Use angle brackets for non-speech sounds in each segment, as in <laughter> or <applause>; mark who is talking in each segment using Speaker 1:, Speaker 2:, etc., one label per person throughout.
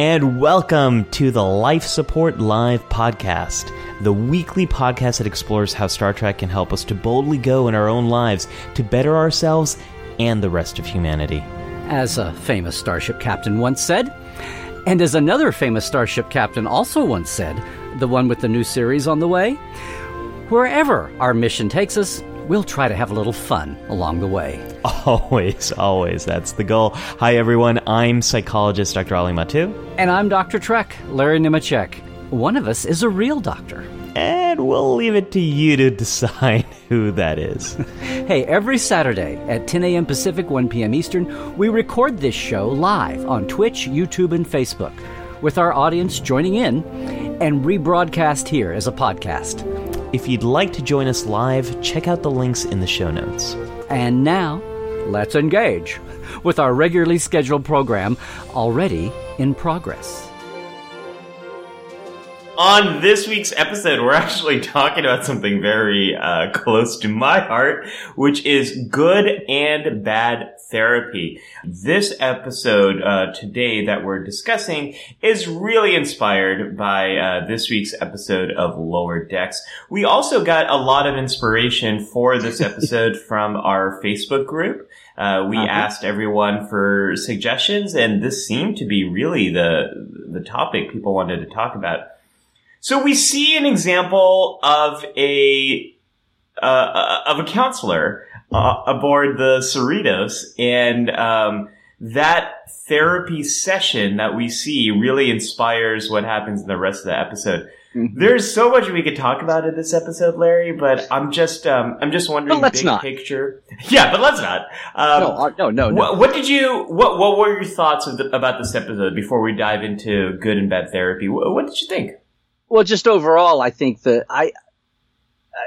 Speaker 1: and welcome to the Life Support Live podcast, the weekly podcast that explores how Star Trek can help us to boldly go in our own lives to better ourselves and the rest of humanity.
Speaker 2: As a famous starship captain once said, and as another famous starship captain also once said, the one with the new series on the way, wherever our mission takes us, we'll try to have a little fun along the way. <laughs>
Speaker 1: Always, always. That's the goal. Hi, everyone. I'm psychologist Dr. Ali Mattu.
Speaker 2: And I'm Dr. Trek, Larry Nemecek. One of us is a real doctor.
Speaker 1: And we'll leave it to you to <laughs> decide who that is. <laughs>
Speaker 2: hey, every Saturday at 10 a.m. Pacific, 1 p.m. Eastern, we record this show live on Twitch, YouTube, and Facebook, with our audience joining in and rebroadcast here as a podcast.
Speaker 1: If you'd like to join us live, check out the links in the show notes.
Speaker 2: And now, let's engage with our regularly scheduled program already in progress.
Speaker 1: On this week's episode, we're actually talking about something very uh, close to my heart, which is good and bad therapy. This episode uh, today that we're discussing is really inspired by uh, this week's episode of Lower Decks. We also got a lot of inspiration for this <laughs> episode from our Facebook group. Uh, we uh-huh. asked everyone for suggestions, and this seemed to be really the the topic people wanted to talk about. So we see an example of a uh, uh, of a counselor uh, aboard the Cerritos, and um, that therapy session that we see really inspires what happens in the rest of the episode. Mm-hmm. There's so much we could talk about in this episode, Larry, but I'm just um, I'm just wondering
Speaker 2: big not.
Speaker 1: picture. <laughs> Yeah, but let's not.
Speaker 2: Um, no, uh, no, no, no.
Speaker 1: What, what, did you what What were your thoughts the, about this episode before we dive into good and bad therapy? What, what did you think?
Speaker 2: Well, just overall, I think that I,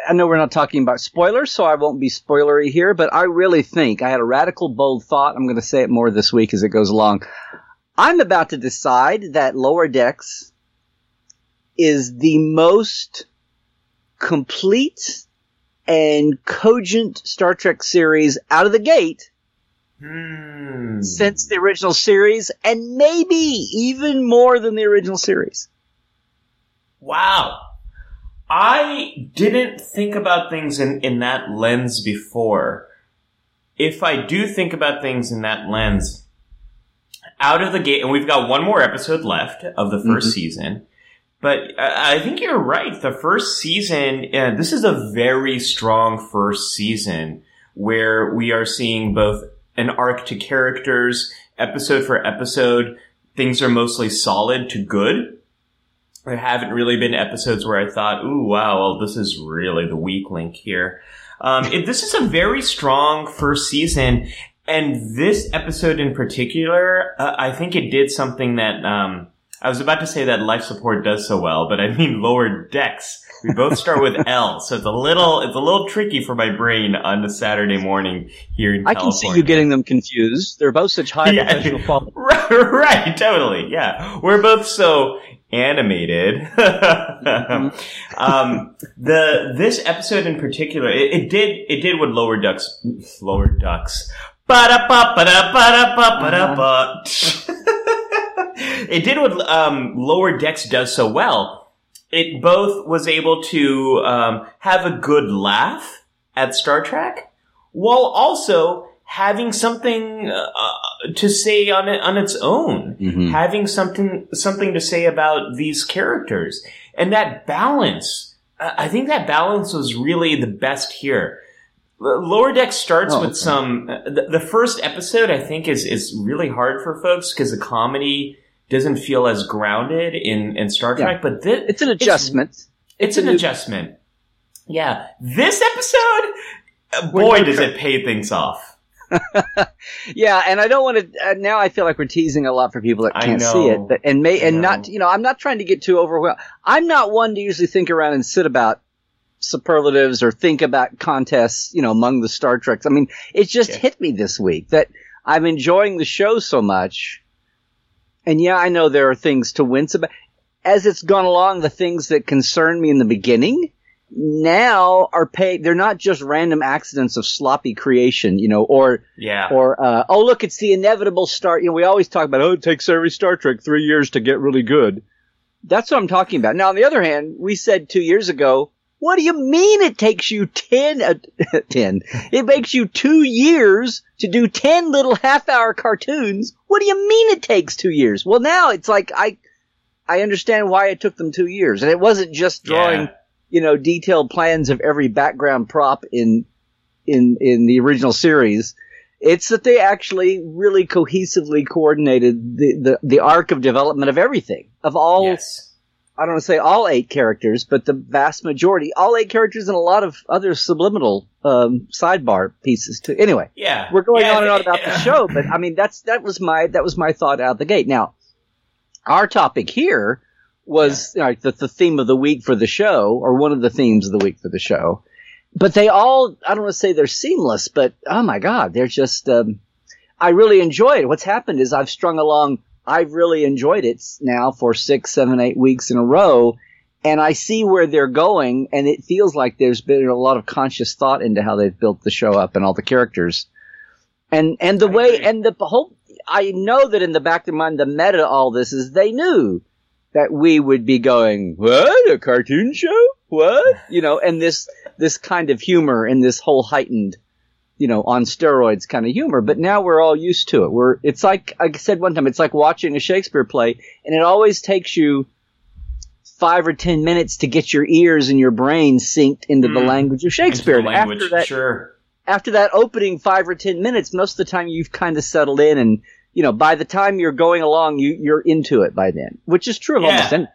Speaker 2: I know we're not talking about spoilers, so I won't be spoilery here, but I really think I had a radical, bold thought. I'm going to say it more this week as it goes along. I'm about to decide that Lower Decks is the most complete and cogent Star Trek series out of the gate
Speaker 1: hmm.
Speaker 2: since the original series, and maybe even more than the original series.
Speaker 1: Wow. I didn't think about things in, in that lens before. If I do think about things in that lens, out of the gate, and we've got one more episode left of the 1st mm-hmm. season, but I think you're right. The first season, uh, this is a very strong first season where we are seeing both an arc to characters, episode for episode. Things are mostly solid to good there haven't really been episodes where I thought, ooh, wow, well, this is really the weak link here. Um, it, this is a very strong first season. And this episode in particular, uh, I think it did something that, um, I was about to say that life support does so well, but I mean <laughs> lower decks. We both start with <laughs> L, so it's a little it's a little tricky for my brain on a Saturday morning here in
Speaker 2: I
Speaker 1: California.
Speaker 2: can see you getting them confused. They're both such high yeah. professional quality. <laughs>
Speaker 1: Right, right, totally. Yeah, we're both so animated. <laughs> um, the this episode in particular, it, it, did it did what Lower Ducks Lower Ducks. <laughs> it did what um, Lower Decks does so well. It both was able to um, have a good laugh at Star Trek, while also having something uh, to say on it on its own, mm-hmm. having something something to say about these characters, and that balance. I think that balance was really the best here. Lower Deck starts oh, with okay. some. The, the, first episode, I think, is is really hard for folks because the comedy doesn't feel as grounded in in Star Trek. Yeah. But this,
Speaker 2: it's an adjustment.
Speaker 1: It's, it's, it's an new- adjustment. Yeah, this episode, boy, does it pay things off. <laughs>
Speaker 2: yeah, and I don't want to. Uh, now I feel like we're teasing a lot for people that can't see it, but, and may and not. You know, I'm not trying to get too overwhelmed. I'm not one to usually think around and sit about superlatives or think about contests. You know, among the Star Treks. I mean, it just yeah. hit me this week that I'm enjoying the show so much. And yeah, I know there are things to wince about. As it's gone along, the things that concerned me in the beginning now are paid. They're not just random accidents of sloppy creation, you know, or
Speaker 1: Yeah.
Speaker 2: or uh, oh look, it's the inevitable start. You know, we always talk about oh, it takes every Star Trek three years to get really good. That's what I'm talking about. Now, on the other hand, we said two years ago, what do you mean it takes you 10, uh, <laughs> 10? It makes you two years to do 10 little half hour cartoons. What do you mean it takes two years? Well, now it's like, I, I understand why it took them two years. And it wasn't just drawing,
Speaker 1: Yeah.
Speaker 2: You know, detailed plans of every background prop in, in, in the original series. It's that they actually really cohesively coordinated the, the, the arc of development of everything, of all,
Speaker 1: yes.
Speaker 2: I don't want to say all eight characters, but the vast majority, all eight characters and a lot of other subliminal, um, sidebar pieces too. Anyway,
Speaker 1: Yeah.
Speaker 2: we're going
Speaker 1: Yeah,
Speaker 2: on and on about the show, but I mean, that's, that was my, that was my thought out the gate. Now, our topic here was like the, the theme of the week for the show, or one of the themes of the week for the show. But they all, I don't want to say they're seamless, but oh my God, they're just, um, I really enjoy it. What's happened is I've strung along, I've really enjoyed it now for six, seven, eight weeks in a row. And I see where they're going, and it feels like there's been a lot of conscious thought into how they've built the show up and all the characters. And, and the
Speaker 1: I
Speaker 2: way,
Speaker 1: agree.
Speaker 2: and the whole, I know that in the back of their mind, the meta all this is they knew that we would be going, what? A cartoon show? What? <laughs> You know, and this, this kind of humor and this whole heightened, you know, on steroids kind of humor. But now we're all used to it. We're, it's like, I said one time, it's like watching a Shakespeare play and it always takes you five or ten minutes to get your ears and your brain synced into the
Speaker 1: Mm.
Speaker 2: language of Shakespeare.
Speaker 1: The language.
Speaker 2: after that,
Speaker 1: Sure.
Speaker 2: after that opening five or ten minutes, most of the time you've kind of settled in and, you know, by the time you're going along, you, you're into it by then, which is true of
Speaker 1: Yeah.
Speaker 2: almost.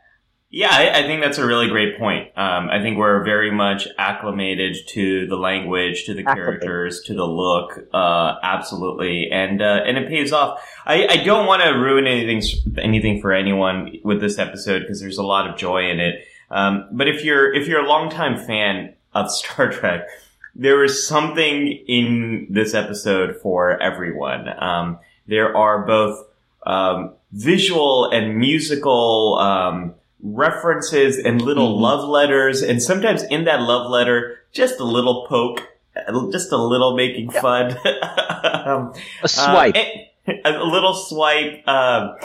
Speaker 1: Yeah, I, I think that's a really great point. Um, I think we're very much acclimated to the language, to the characters, to the look. Uh, absolutely, and uh, and it pays off. I, I don't want to ruin anything anything for anyone with this episode because there's a lot of joy in it. Um, but if you're if you're a longtime fan of <laughs> Star Trek, there is something in this episode for everyone. Um, there are both um, visual and musical um, references and little
Speaker 2: Mhm.
Speaker 1: love letters, and sometimes in that love letter, just a little poke, just a little making fun, <laughs> um,
Speaker 2: A swipe.
Speaker 1: uh, a little swipe. Um,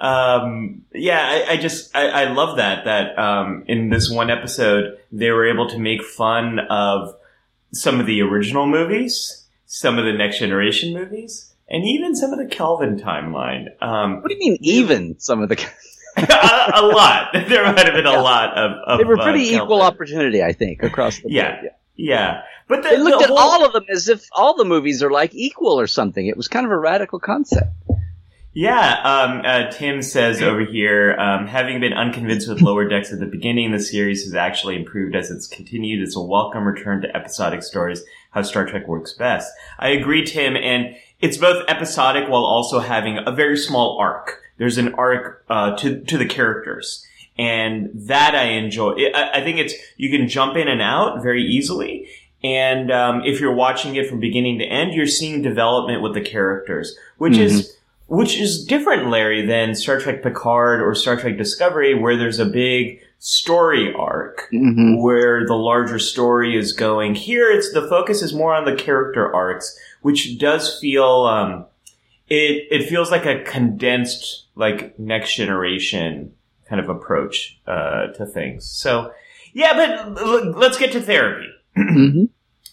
Speaker 1: um, yeah, I, I just I, I love that that um, in this one episode they were able to make fun of some of the original movies, some of the Next Generation movies, and even some of the Kelvin timeline. Um,
Speaker 2: what do you mean even some of the, <laughs>
Speaker 1: a, a lot. <laughs> There might have been a lot of. of
Speaker 2: they were
Speaker 1: uh,
Speaker 2: pretty equal opportunity, I think, across the board.
Speaker 1: Yeah. Yeah, but the,
Speaker 2: They looked
Speaker 1: the
Speaker 2: at
Speaker 1: whole-
Speaker 2: all of them as if all the movies are like equal or something. It was kind of a radical concept.
Speaker 1: Yeah, um, uh, Tim says over here, um, having been unconvinced with Lower Decks at the beginning, the series has actually improved as it's continued. It's a welcome return to episodic stories, how Star Trek works best. I agree, Tim, and it's both episodic while also having a very small arc. There's an arc uh, to to the characters, and that I enjoy. I, I think it's you can jump in and out very easily. And um, if you're watching it from beginning to end, you're seeing development with the characters, which is which is different, Larry, than Star Trek Picard or Star Trek Discovery, where there's a big story arc
Speaker 2: Mm-hmm.
Speaker 1: where the larger story is going. Here, it's the focus is more on the character arcs, which does feel um, it it feels like a condensed, like next generation kind of approach uh, to things. So, yeah, but l- let's get to therapy.
Speaker 2: hmm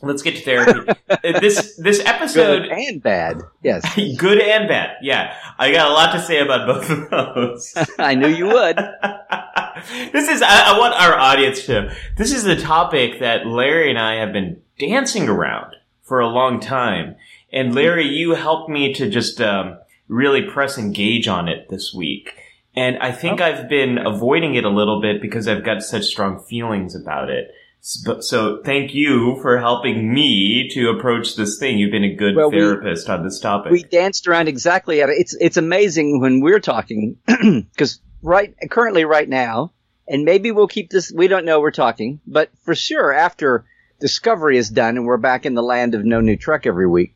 Speaker 1: Let's get to therapy. Uh, this this episode
Speaker 2: Good and bad. Yes, <laughs>
Speaker 1: Good and bad. Yeah. I got a lot to say about both of those. <laughs>
Speaker 2: I knew you would. <laughs>
Speaker 1: this is, I, I want our audience to, this is the topic that Larry and I have been dancing around for a long time. And Larry, you helped me to just, um, really press engage on it this week. And I think I've been avoiding it a little bit because I've got such strong feelings about it. So, so thank you for helping me to approach this thing. You've been a good
Speaker 2: Well, we-
Speaker 1: therapist on this topic.
Speaker 2: we danced around exactly at it. It's it's amazing when we're talking <clears throat> because right currently right now, and maybe we'll keep this. We don't know we're talking, but for sure after Discovery is done and we're back in the land of no new Trek every week,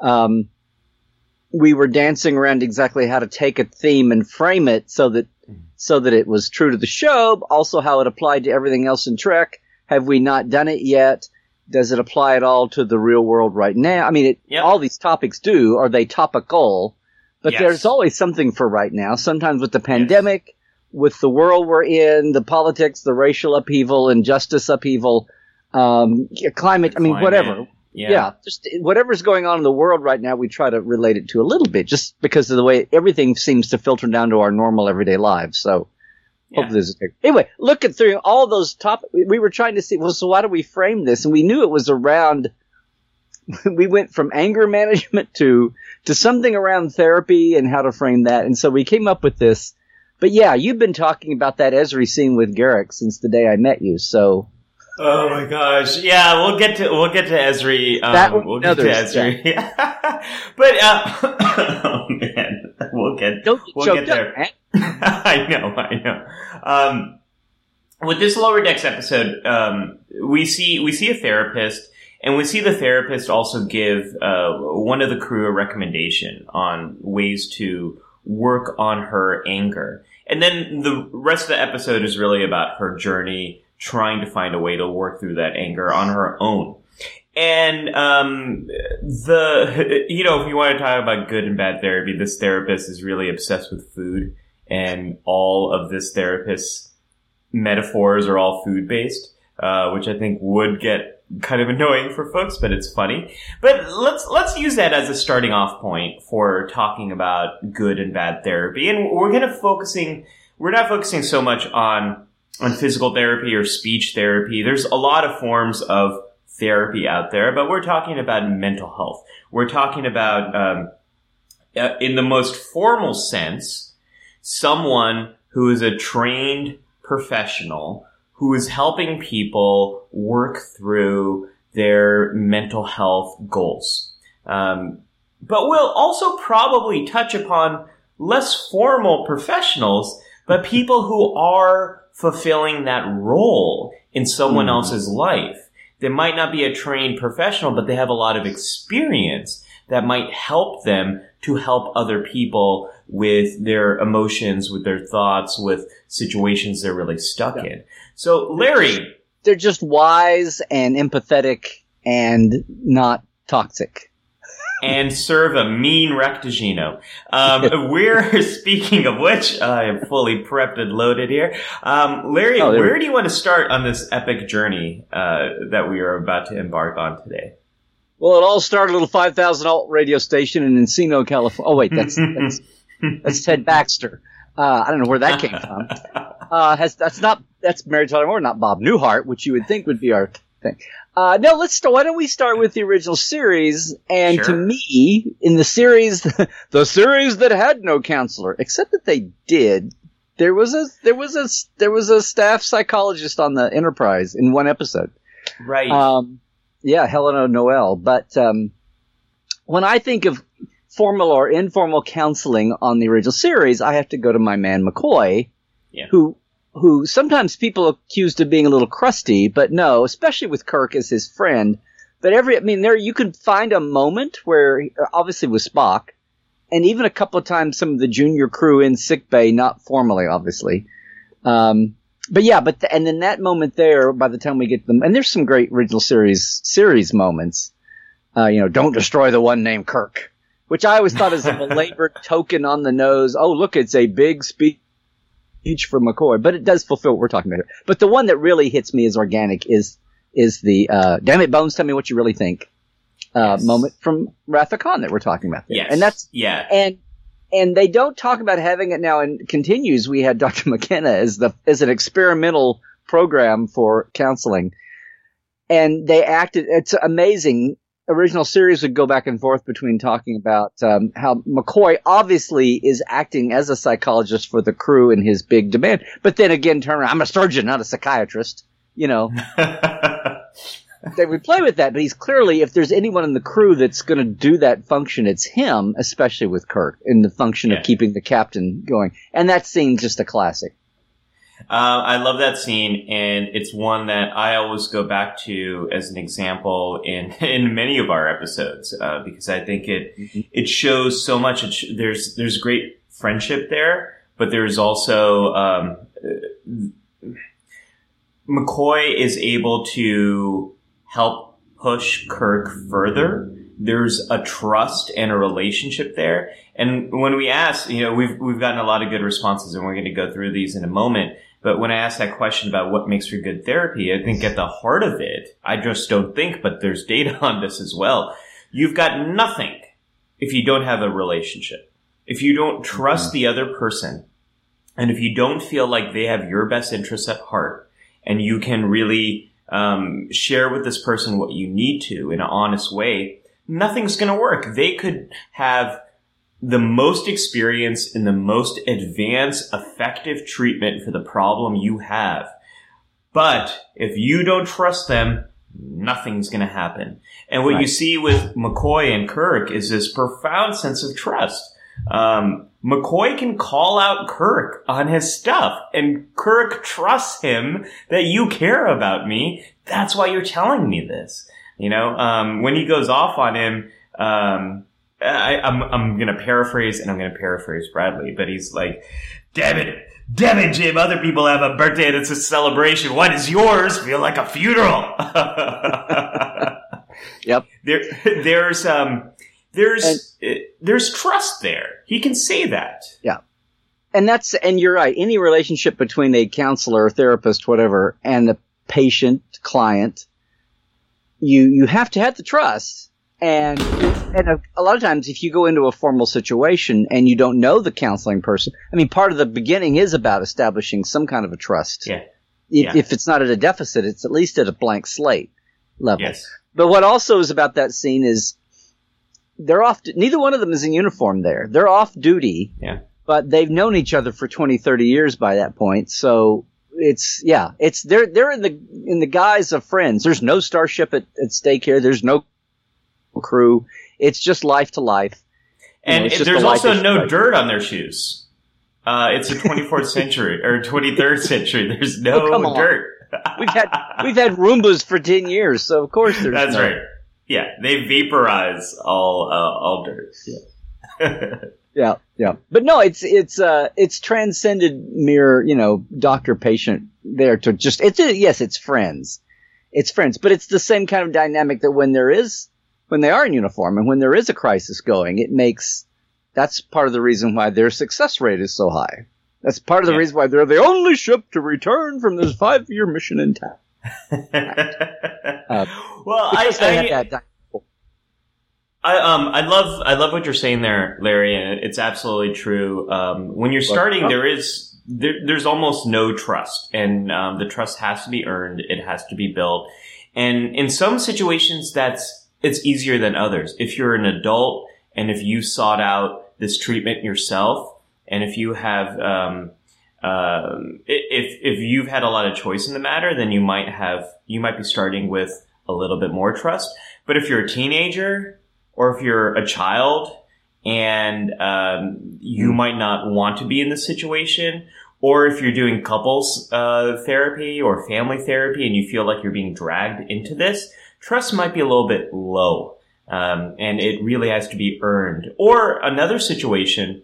Speaker 2: um, we were dancing around exactly how to take a theme and frame it so that so that it was true to the show, but also how it applied to everything else in Trek. Have we not done it yet? Does it apply at all to the real world right now? I mean, it,
Speaker 1: Yep.
Speaker 2: all these topics do. Are they topical? But
Speaker 1: Yes.
Speaker 2: there's always something for right now. Sometimes with the pandemic, with the world we're in, the politics, the racial upheaval, injustice upheaval, um, climate. I mean,
Speaker 1: Climate.
Speaker 2: whatever.
Speaker 1: Yeah.
Speaker 2: Yeah. just whatever's going on in the world right now, we try to relate it to a little bit, just because of the way everything seems to filter down to our normal everyday lives. So,
Speaker 1: Yeah.
Speaker 2: hopefully, there's a anyway. Looking through all those top, we were trying to see. Well, so why do we frame this? And we knew it was around. <laughs> We went from anger management to to something around therapy and how to frame that, and so we came up with this. But yeah, you've been talking about that Ezri scene with Garak since the day I met you. So
Speaker 1: Oh my gosh! Yeah, we'll get to we'll get to Ezri. Um,
Speaker 2: That
Speaker 1: we'll get to Ezri. <laughs> but uh, <coughs> oh man, we'll get
Speaker 2: don't get
Speaker 1: we'll get
Speaker 2: up,
Speaker 1: there.
Speaker 2: man. <laughs>
Speaker 1: I know, I know. Um, with this lower decks episode, um, we see we see a therapist, and we see the therapist also give uh, one of the crew a recommendation on ways to work on her anger, and then the rest of the episode is really about her journey trying to find a way to work through that anger on her own. And um, the you know if you want to talk about good and bad therapy, this therapist is really obsessed with food, and all of this therapist's metaphors are all food based, uh, which I think would get kind of annoying for folks, but it's funny. But let's let's use that as a starting off point for talking about good and bad therapy, and we're gonna focusing we're not focusing so much on on physical therapy or speech therapy. There's a lot of forms of therapy out there, but we're talking about mental health. We're talking about, um, uh, in the most formal sense, someone who is a trained professional who is helping people work through their mental health goals. Um, but we'll also probably touch upon less formal professionals, but people who are fulfilling that role in someone
Speaker 2: Mhm.
Speaker 1: else's life. They might not be a trained professional, but they have a lot of experience that might help them to help other people with their emotions, with their thoughts, with situations they're really stuck
Speaker 2: Yeah.
Speaker 1: in. So, Larry,
Speaker 2: they're just wise and empathetic and not toxic.
Speaker 1: And serve a mean raktajino. Um, <laughs> we're <laughs> speaking of which, I am fully prepped and loaded here. Um, Larry,
Speaker 2: Oh,
Speaker 1: where do you want to start on this epic journey uh, that we are about to embark on today?
Speaker 2: Well, it all started at a 5,000 alt radio station in Encino, California. Oh, wait, that's, that's, <laughs> that's Ted Baxter. Uh, I don't know where that came from. Uh, has, that's not, that's Mary Tyler Moore, not Bob Newhart, which you would think would be our thing. Uh, no, let's start, why don't we start with the original series? And to me, in the series, <laughs> the series that had no counselor, except that they did, there was a, there was a, there was a staff psychologist on the Enterprise in one episode.
Speaker 1: right.
Speaker 2: Um, yeah, Helena Noel. But um, when I think of formal or informal counseling on the original series, I have to go to my man McCoy,
Speaker 1: Yeah.
Speaker 2: who who sometimes people accused of being a little crusty, but no, especially with Kirk as his friend. But every, I mean, there you could find a moment where, obviously with Spock, and even a couple of times some of the junior crew in sick bay, not formally, obviously. Um, but yeah, but the, and then that moment there, by the time we get them, and there's some great original series series moments. Uh, you know, don't destroy the one named Kirk, which I always thought is a <laughs> belabored token on the nose. Oh, look, it's a big speech from McCoy, but it does fulfill what we're talking about here. But the one that really hits me as organic is is the uh, "Damn it, Bones, tell me what you really think" uh,
Speaker 1: Yes.
Speaker 2: moment from Wrath of Khan that we're talking about there,
Speaker 1: yes.
Speaker 2: and that's
Speaker 1: yeah.
Speaker 2: and and they don't talk about having it now and continues we had dr mckenna as the as an experimental program for counseling and they acted it's amazing original series would go back and forth between talking about um, how mccoy obviously is acting as a psychologist for the crew in his big demand but then again turn around i'm a surgeon not a psychiatrist you know <laughs> they would play with that, but he's clearly, if there's anyone in the crew that's going to do that function, it's him, especially with Kirk, in the function
Speaker 1: Yeah.
Speaker 2: of keeping the captain going. And that scene's just a classic.
Speaker 1: Uh, I love that scene, and it's one that I always go back to as an example in <laughs> in many of our episodes uh, because I think it it shows so much. It sh- there's there's great friendship there, but there's also um, uh, McCoy is able to help push Kirk further. There's a trust and a relationship there. And when we ask, you know, we've, we've gotten a lot of good responses and we're going to go through these in a moment. But when I ask that question about what makes for good therapy, I think at the heart of it, I just don't think, but there's data <laughs> on this as well. You've got nothing if you don't have a relationship. If you don't trust mm-hmm. the other person and if you don't feel like they have your best interests at heart and you can really um, share with this person what you need to in an honest way, nothing's going to work. They could have the most experience in the most advanced, effective treatment for the problem you have. But if you don't trust them, nothing's going to happen. And what right. you see with McCoy and Kirk is this profound sense of trust. Um, McCoy can call out Kirk on his stuff, and Kirk trusts him that you care about me. That's why you're telling me this. You know, um, when he goes off on him, um, I, am I'm, I'm gonna paraphrase, and I'm gonna paraphrase Bradley, but he's like, "Damn it, damn it, Jim! Other people have a birthday and it's a celebration. Why does yours feel like a funeral?" <laughs>
Speaker 2: yep.
Speaker 1: There, there's um, there's and, uh, there's trust there. He can say that.
Speaker 2: Yeah. And that's and you're right. Any relationship between a counselor, therapist, whatever, and the patient, client, you you have to have the trust. And and a, a, lot of times, if you go into a formal situation and you don't know the counseling person, I mean, part of the beginning is about establishing some kind of a trust.
Speaker 1: Yeah.
Speaker 2: If, yeah. if it's not at a deficit, it's at least at a blank slate level.
Speaker 1: Yes.
Speaker 2: But what also is about that scene is they're off. Neither one of them is in uniform there. They're off duty.
Speaker 1: Yeah.
Speaker 2: But they've known each other for 20, 30 years by that point. So it's yeah, it's they're they're in the in the guise of friends. There's no starship at, at stake here. There's no crew. It's just life to life.
Speaker 1: And know, there's also no dirt on their shoes. Uh, it's the 24th <laughs> century or 23rd century. There's no oh, dirt.
Speaker 2: we've had we've had Roombas for 10 years, so of course there's.
Speaker 1: That's
Speaker 2: no.
Speaker 1: right. Yeah, they vaporize all uh, all dirt. <laughs>
Speaker 2: Yeah. yeah, yeah. But no, it's it's uh it's transcended mere you know doctor patient there to just it's a, yes it's friends, it's friends, but it's the same kind of dynamic that when there is when they are in uniform and when there is a crisis going, it makes that's part of the reason why their success rate is so high. That's part of the yeah. reason why they're the only ship to return from this five year mission intact. <laughs>
Speaker 1: uh, well, I, I, I, um, I love, I love what you're saying there, Larry, and it's absolutely true. Um, when you're starting, there is, there, there's almost no trust, and um, the trust has to be earned. It has to be built, and in some situations, that's it's easier than others. If you're an adult and if you sought out this treatment yourself, and if you have um, um, if if you've had a lot of choice in the matter, then you might have you might be starting with a little bit more trust. But if you're a teenager or if you're a child and um, you hmm. might not want to be in this situation, or if you're doing couples uh, therapy or family therapy and you feel like you're being dragged into this, trust might be a little bit low. Um, and it really has to be earned. Or another situation,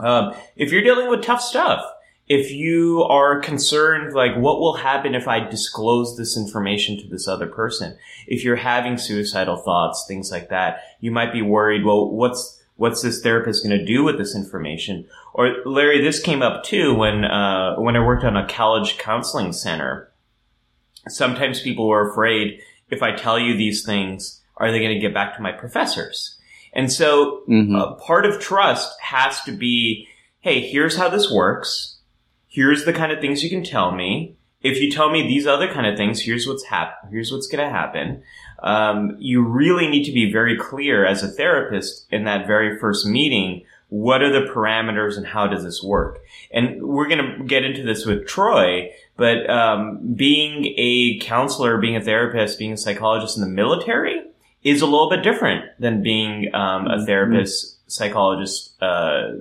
Speaker 1: um, if you're dealing with tough stuff, if you are concerned, like, what will happen if I disclose this information to this other person? If you're having suicidal thoughts, things like that, you might be worried, well, what's, what's this therapist going to do with this information? Or Larry, this came up too when, uh, when I worked on a college counseling center. Sometimes people were afraid if I tell you these things, are they going to get back to my professors? And so mm-hmm. uh, part of trust has to be, hey, here's how this works here's the kind of things you can tell me. If you tell me these other kind of things, here's what's hap- here's what's going to happen. Um, you really need to be very clear as a therapist in that very first meeting. What are the parameters and how does this work? And we're going to get into this with Troi, but um, being a counselor, being a therapist, being a psychologist in the military is a little bit different than being um, a mm-hmm. therapist, psychologist uh,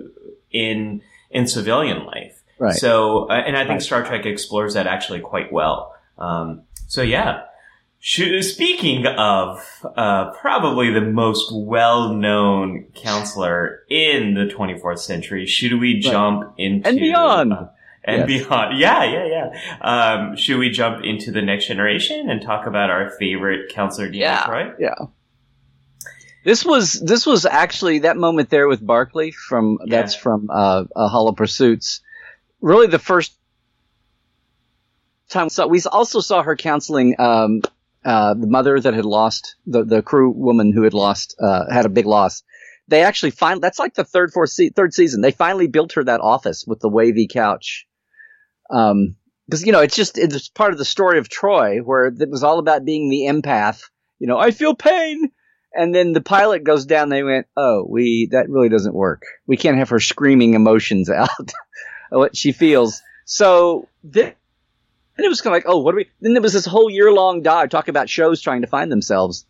Speaker 1: in in civilian life.
Speaker 2: Right.
Speaker 1: So, uh, and I think right. Star Trek explores that actually quite well. Um, so yeah. Speaking of uh, probably the most well-known counselor in the 24th century, should we jump right. into
Speaker 2: and beyond?
Speaker 1: And
Speaker 2: Yes.
Speaker 1: beyond. Yeah, yeah, yeah. Um, should we jump into the next generation and talk about our favorite counselor, Deanna
Speaker 2: Yeah.
Speaker 1: Troi?
Speaker 2: Yeah. This was this was actually that moment there with Barclay from that's from uh, uh, Hollow Pursuits. Really, the first time. So we also saw her counseling um, uh, the mother that had lost the the crew woman who had lost uh, had a big loss. They actually find that's like the third fourth se- third season. They finally built her that office with the wavy couch. Um, because you know it's just it's part of the story of Troi where it was all about being the empath. You know, I feel pain, and then the pilot goes down. They went, oh, we that really doesn't work. We can't have her screaming emotions out <laughs> what she feels. So then and it was kind of like, oh, what do we? Then there was this whole year long dive talking about shows trying to find themselves.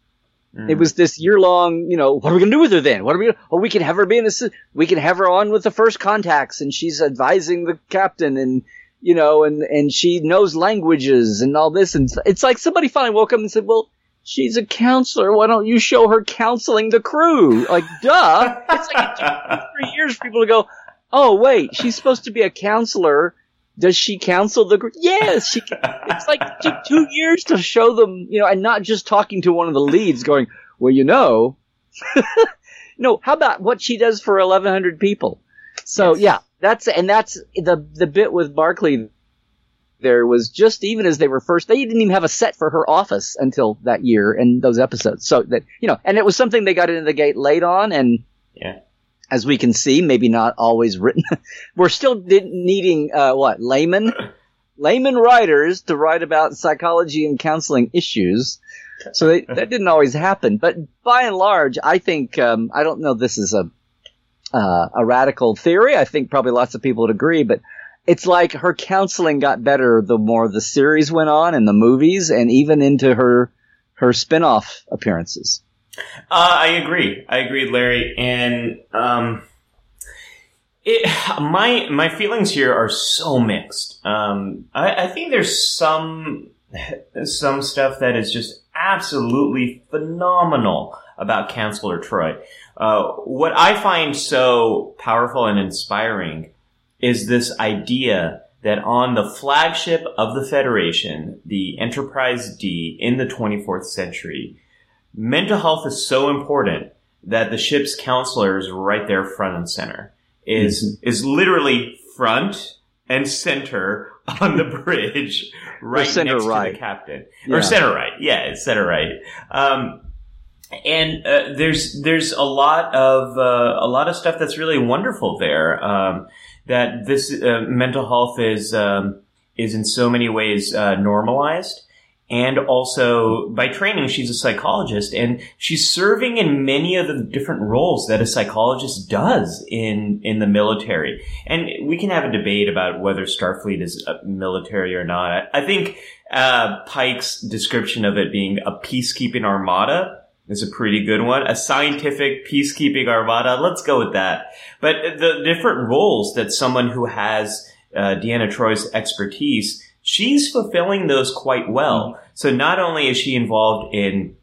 Speaker 2: It was this year long, you know, what are we gonna do with her then? What are we? Gonna, oh, we can have her be an assist. We can have her on with the first contacts, and she's advising the captain, and you know, and and she knows languages and all this, and it's like somebody finally woke up and said, well. She's a counselor. Why don't you show her counseling the crew? Like, <laughs> duh. It's like it took three years for people to go, oh, wait, she's supposed to be a counselor. Does she counsel the group? Yes, she. It's like took two years to show them, you know, and not just talking to one of the leads, going, "Well, you know." <laughs> no, how about what she does for 1,100 people? So yeah, that's and that's the the bit with Barclay. There was just even as they were first, they didn't even have a set for her office until that year and those episodes. So that you know, and it was something they got into the gate late on, and
Speaker 1: Yeah.
Speaker 2: as we can see, maybe not always written. <laughs> We're still needing uh, what layman, <coughs> layman writers to write about psychology and counseling issues. So they, that didn't always happen, but by and large, I think um, I don't know. This is a uh, a radical theory. I think probably lots of people would agree, but it's like her counseling got better the more the series went on and the movies, and even into her her spin-off appearances.
Speaker 1: Uh, I agree. I agree, Larry. And um, it, my my feelings here are so mixed. Um, I, I think there's some some stuff that is just absolutely phenomenal about Counselor Troi. Uh, what I find so powerful and inspiring is this idea that on the flagship of the Federation, the Enterprise D in the 24th century, mental health is so important that the ship's counselor is right there front and center. Is is literally front and center <laughs> on the bridge, right next to
Speaker 2: right.
Speaker 1: the captain,
Speaker 2: Yeah.
Speaker 1: or center right. Yeah, it's center right. Um, and uh, there's there's a lot of uh, a lot of stuff that's really wonderful there. Um, that this uh, mental health is um, is in so many ways uh, normalized, and also by training she's a psychologist, and she's serving in many of the different roles that a psychologist does in in the military. And we can have a debate about whether Starfleet is uh, military or not. I, I think uh, Pike's description of it being a peacekeeping armada is a pretty good one. A scientific peacekeeping armada. Let's go with that. But the different roles that someone who has uh, Deanna Troi's expertise, she's fulfilling those quite well. So not only is she involved in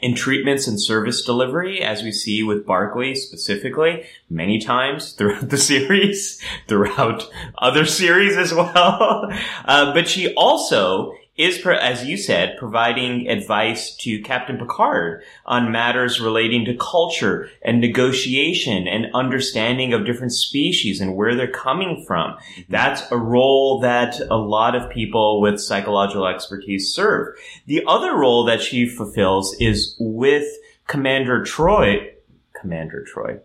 Speaker 1: in treatments and service delivery, as we see with Barclay specifically, many times throughout the <laughs> series, throughout other series as well. <laughs> Uh, but she also is, as you said, providing advice to Captain Picard on matters relating to culture and negotiation and understanding of different species and where they're coming from. Mm-hmm. That's a role that a lot of people with psychological expertise serve. The other role that she fulfills is with Commander Troi, Commander Troi,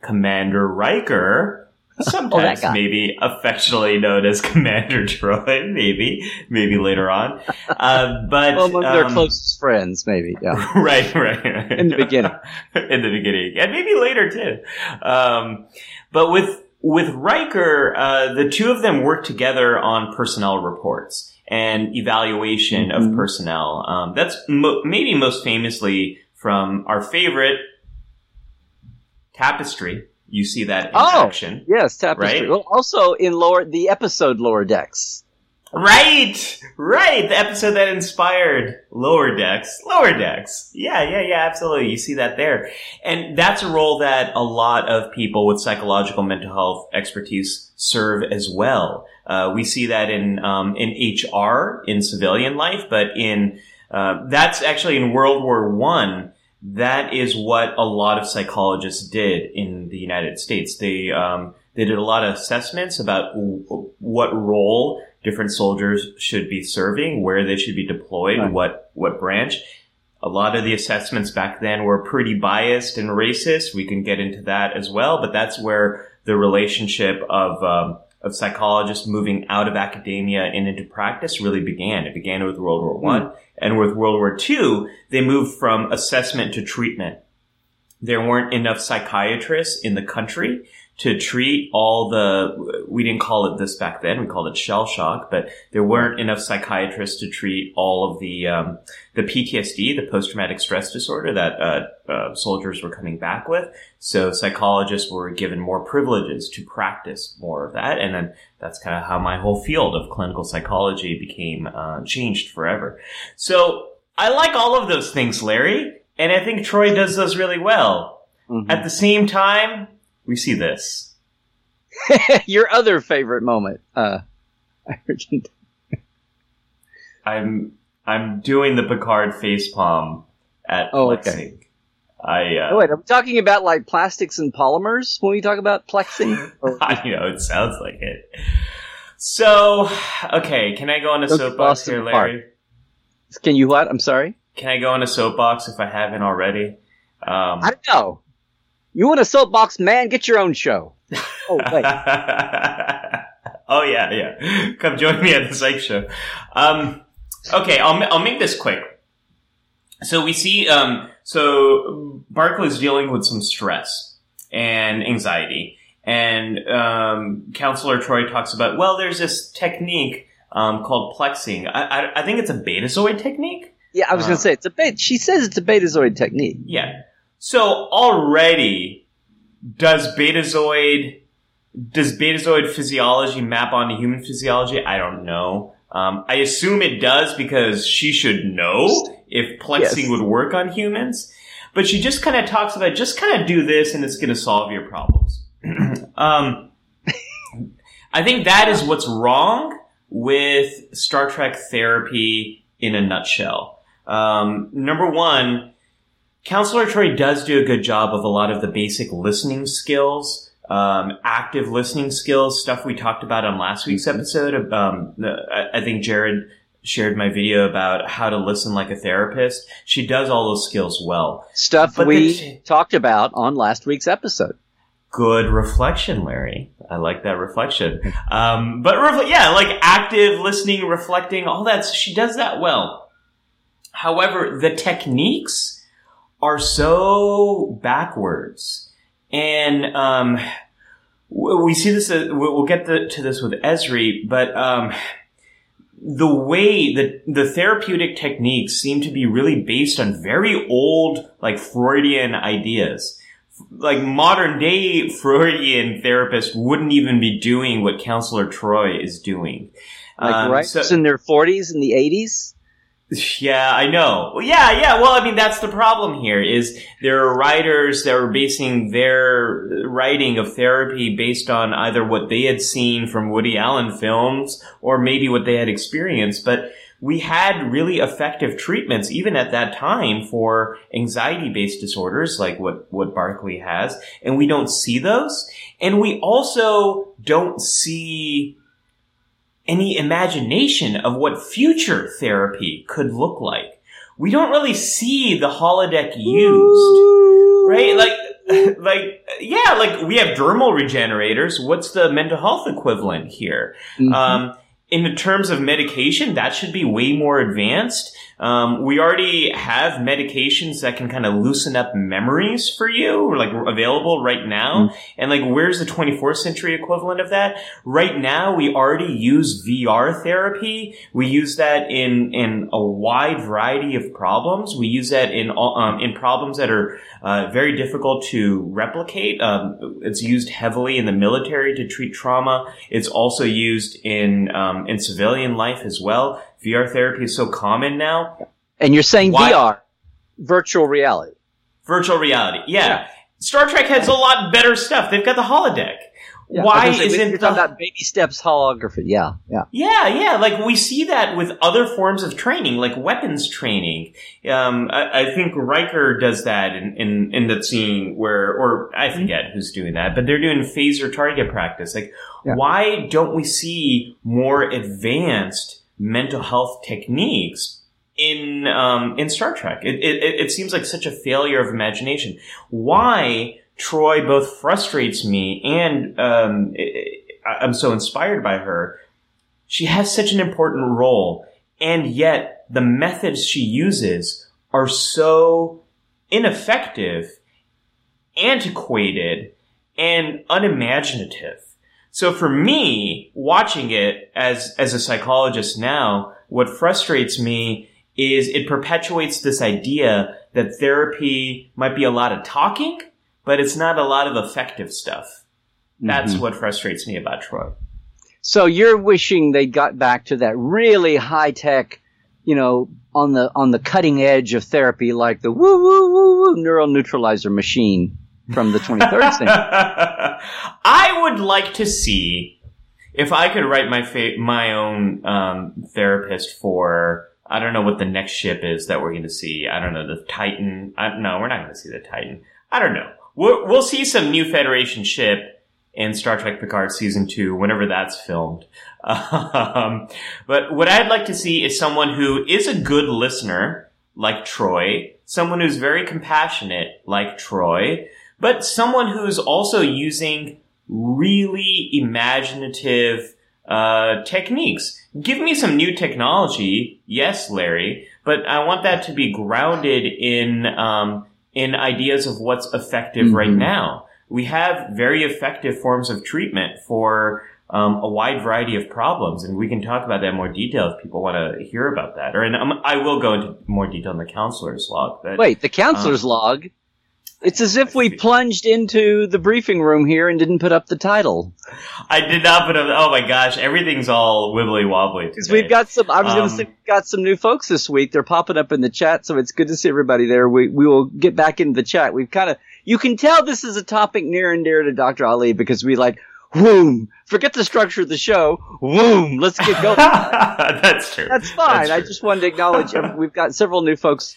Speaker 1: Commander Riker, sometimes
Speaker 2: guy.
Speaker 1: maybe affectionately known as <laughs> Commander Troi, maybe, maybe later on. Uh, but
Speaker 2: Well, among their
Speaker 1: um,
Speaker 2: closest friends, maybe. Yeah. <laughs>
Speaker 1: right, right, right.
Speaker 2: In the beginning. <laughs>
Speaker 1: in the beginning, and maybe later too. Um, but with with Riker, uh, the two of them work together on personnel reports and evaluation
Speaker 2: Mhm.
Speaker 1: of personnel. Um, that's mo- maybe most famously from our favorite Tapestry. You see that in
Speaker 2: Oh!
Speaker 1: action.
Speaker 2: Yes, tapestry.
Speaker 1: Right?
Speaker 2: Well, also in lower the episode Lower Decks.
Speaker 1: Right, right. The episode that inspired Lower Decks. Lower Decks. Yeah, yeah, yeah, absolutely. You see that there. And that's a role that a lot of people with psychological mental health expertise serve as well. Uh, we see that in, um, in HR, in civilian life, but in, uh, that's actually in World War One. That is what a lot of psychologists did in the United States. They, um, they did a lot of assessments about w- what role different soldiers should be serving, where they should be deployed, right. what what branch. A lot of the assessments back then were pretty biased and racist. We can get into that as well, but that's where the relationship of um, of psychologists moving out of academia and into practice really began. It began with World War One, mm. And with World War II, they moved from assessment to treatment. There weren't enough psychiatrists in the country to treat all the, we didn't call it this back then, we called it shell shock, but there weren't enough psychiatrists to treat all of the, um, the PTSD, the post-traumatic stress disorder that, uh, uh, soldiers were coming back with. So psychologists were given more privileges to practice more of that. And then that's kind of how my whole field of clinical psychology became, uh, changed forever. So I like all of those things, Larry, and I think Troi does those really well. Mm-hmm. At the same time, we see this. <laughs>
Speaker 2: Your other favorite moment, uh, <laughs>
Speaker 1: I'm I'm doing the Picard facepalm at oh, plexing. Okay. I uh,
Speaker 2: oh, wait, are we talking about like plastics and polymers when we talk about plexing? <laughs>
Speaker 1: I know it sounds like it. So, okay, can I go on a soapbox here, Larry?
Speaker 2: Can you what? I'm sorry.
Speaker 1: Can I go on a soapbox if I haven't already?
Speaker 2: Um, I don't know. You want a soapbox man? Get your own show. <laughs> Oh wait.
Speaker 1: oh yeah, yeah. Come join me at the Psych Show. Um, okay, I'll I'll make this quick. So we see, um, so Barclay's dealing with some stress and anxiety, and um, Counselor Troi talks about, well, there's this technique um, called plexing. I, I, I, think it's a betazoid technique.
Speaker 2: Yeah, I was uh, going to say it's a beta. She says it's a betazoid technique.
Speaker 1: Yeah. So already, does Betazoid does Betazoid physiology map onto human physiology? I don't know. Um, I assume it does because she should know if plexing yes. would work on humans. But she just kind of talks about just kind of do this and it's going to solve your problems. <clears throat> um, <laughs> I think that is what's wrong with Star Trek therapy in a nutshell. Um, number one, Counselor Troi does do a good job of a lot of the basic listening skills, um, active listening skills, stuff we talked about on last week's mm-hmm. episode. Um, I think Jared shared my video about how to listen like a therapist. She does all those skills well.
Speaker 2: Stuff but we t- talked about on last week's episode.
Speaker 1: Good reflection, Larry. I like that reflection. Um, but refle- yeah, like active listening, reflecting, all that. She does that well. However, the techniques are so backwards. And, um, we see this, uh, we'll get the, to this with Ezri, but, um, the way that the therapeutic techniques seem to be really based on very old, like Freudian ideas. Like modern day Freudian therapists wouldn't even be doing what Counselor Troi is doing.
Speaker 2: Like um, right so, in their 40s and the 80s?
Speaker 1: Yeah, I know. Yeah, yeah. Well, I mean, that's the problem here is there are writers that are basing their writing of therapy based on either what they had seen from Woody Allen films or maybe what they had experienced. But we had really effective treatments even at that time for anxiety based disorders like what, what Barclay has. And we don't see those. And we also don't see any imagination of what future therapy could look like. We don't really see the holodeck used, right? Like, <laughs> like, yeah, like we have dermal regenerators. What's the mental health equivalent here? Mm-hmm. Um, in the terms of medication, that should be way more advanced. Um, we already have medications that can kind of loosen up memories for you, like available right now. Mm. And like, where's the 24th century equivalent of that? Right now, we already use VR therapy. We use that in in a wide variety of problems. We use that in um, in problems that are uh, very difficult to replicate. Um, it's used heavily in the military to treat trauma. It's also used in um, in civilian life as well. VR therapy is so common now.
Speaker 2: And you're saying Why? VR, virtual reality.
Speaker 1: Virtual reality, yeah. yeah. Star Trek has a lot better stuff. They've got the holodeck.
Speaker 2: Yeah, Why isn't you're talking about baby steps holography? Yeah, yeah,
Speaker 1: yeah, yeah. Like we see that with other forms of training, like weapons training. Um, I, I, think Riker does that in, in in the scene where, or I forget who's doing that, but they're doing phaser target practice. Like, yeah. why don't we see more advanced mental health techniques in um, in Star Trek? It, it it seems like such a failure of imagination. Why? Troi both frustrates me and um, I'm so inspired by her. She has such an important role, and yet the methods she uses are so ineffective, antiquated, and unimaginative. So for me, watching it as, as a psychologist now, what frustrates me is it perpetuates this idea that therapy might be a lot of talking but it's not a lot of effective stuff. That's mm-hmm. what frustrates me about Troi.
Speaker 2: So you're wishing they got back to that really high tech, you know, on the on the cutting edge of therapy, like the woo woo woo woo neural neutralizer machine from the 23rd <laughs> century.
Speaker 1: I would like to see if I could write my fa- my own um, therapist for. I don't know what the next ship is that we're going to see. I don't know the Titan. I, no, we're not going to see the Titan. I don't know we'll, we'll see some new Federation ship in Star Trek Picard season two, whenever that's filmed. <laughs> Um, but what I'd like to see is someone who is a good listener, like Troi, someone who's very compassionate, like Troi, but someone who's also using really imaginative uh, techniques. Give me some new technology, yes, Larry, but I want that to be grounded in um, in ideas of what's effective mm-hmm. right now. We have very effective forms of treatment for um, a wide variety of problems, and we can talk about that in more detail if people want to hear about that. Or and um, I will go into more detail in the counselor's log. But,
Speaker 2: Wait, the counselor's um, log. It's as if we plunged into the briefing room here and didn't put up the title.
Speaker 1: I did not put up. Oh my gosh, everything's all wibbly wobbly.
Speaker 2: Because we've got some. I was um, going to say we've got some new folks this week. They're popping up in the chat, so it's good to see everybody there. We we will get back into the chat. We've kind of. You can tell this is a topic near and dear to Dr. Ali because we like. Whoom! Forget the structure of the show. Whoom! Let's get <laughs> going.
Speaker 1: That's true.
Speaker 2: That's fine. That's I just wanted to acknowledge uh, we've got several new folks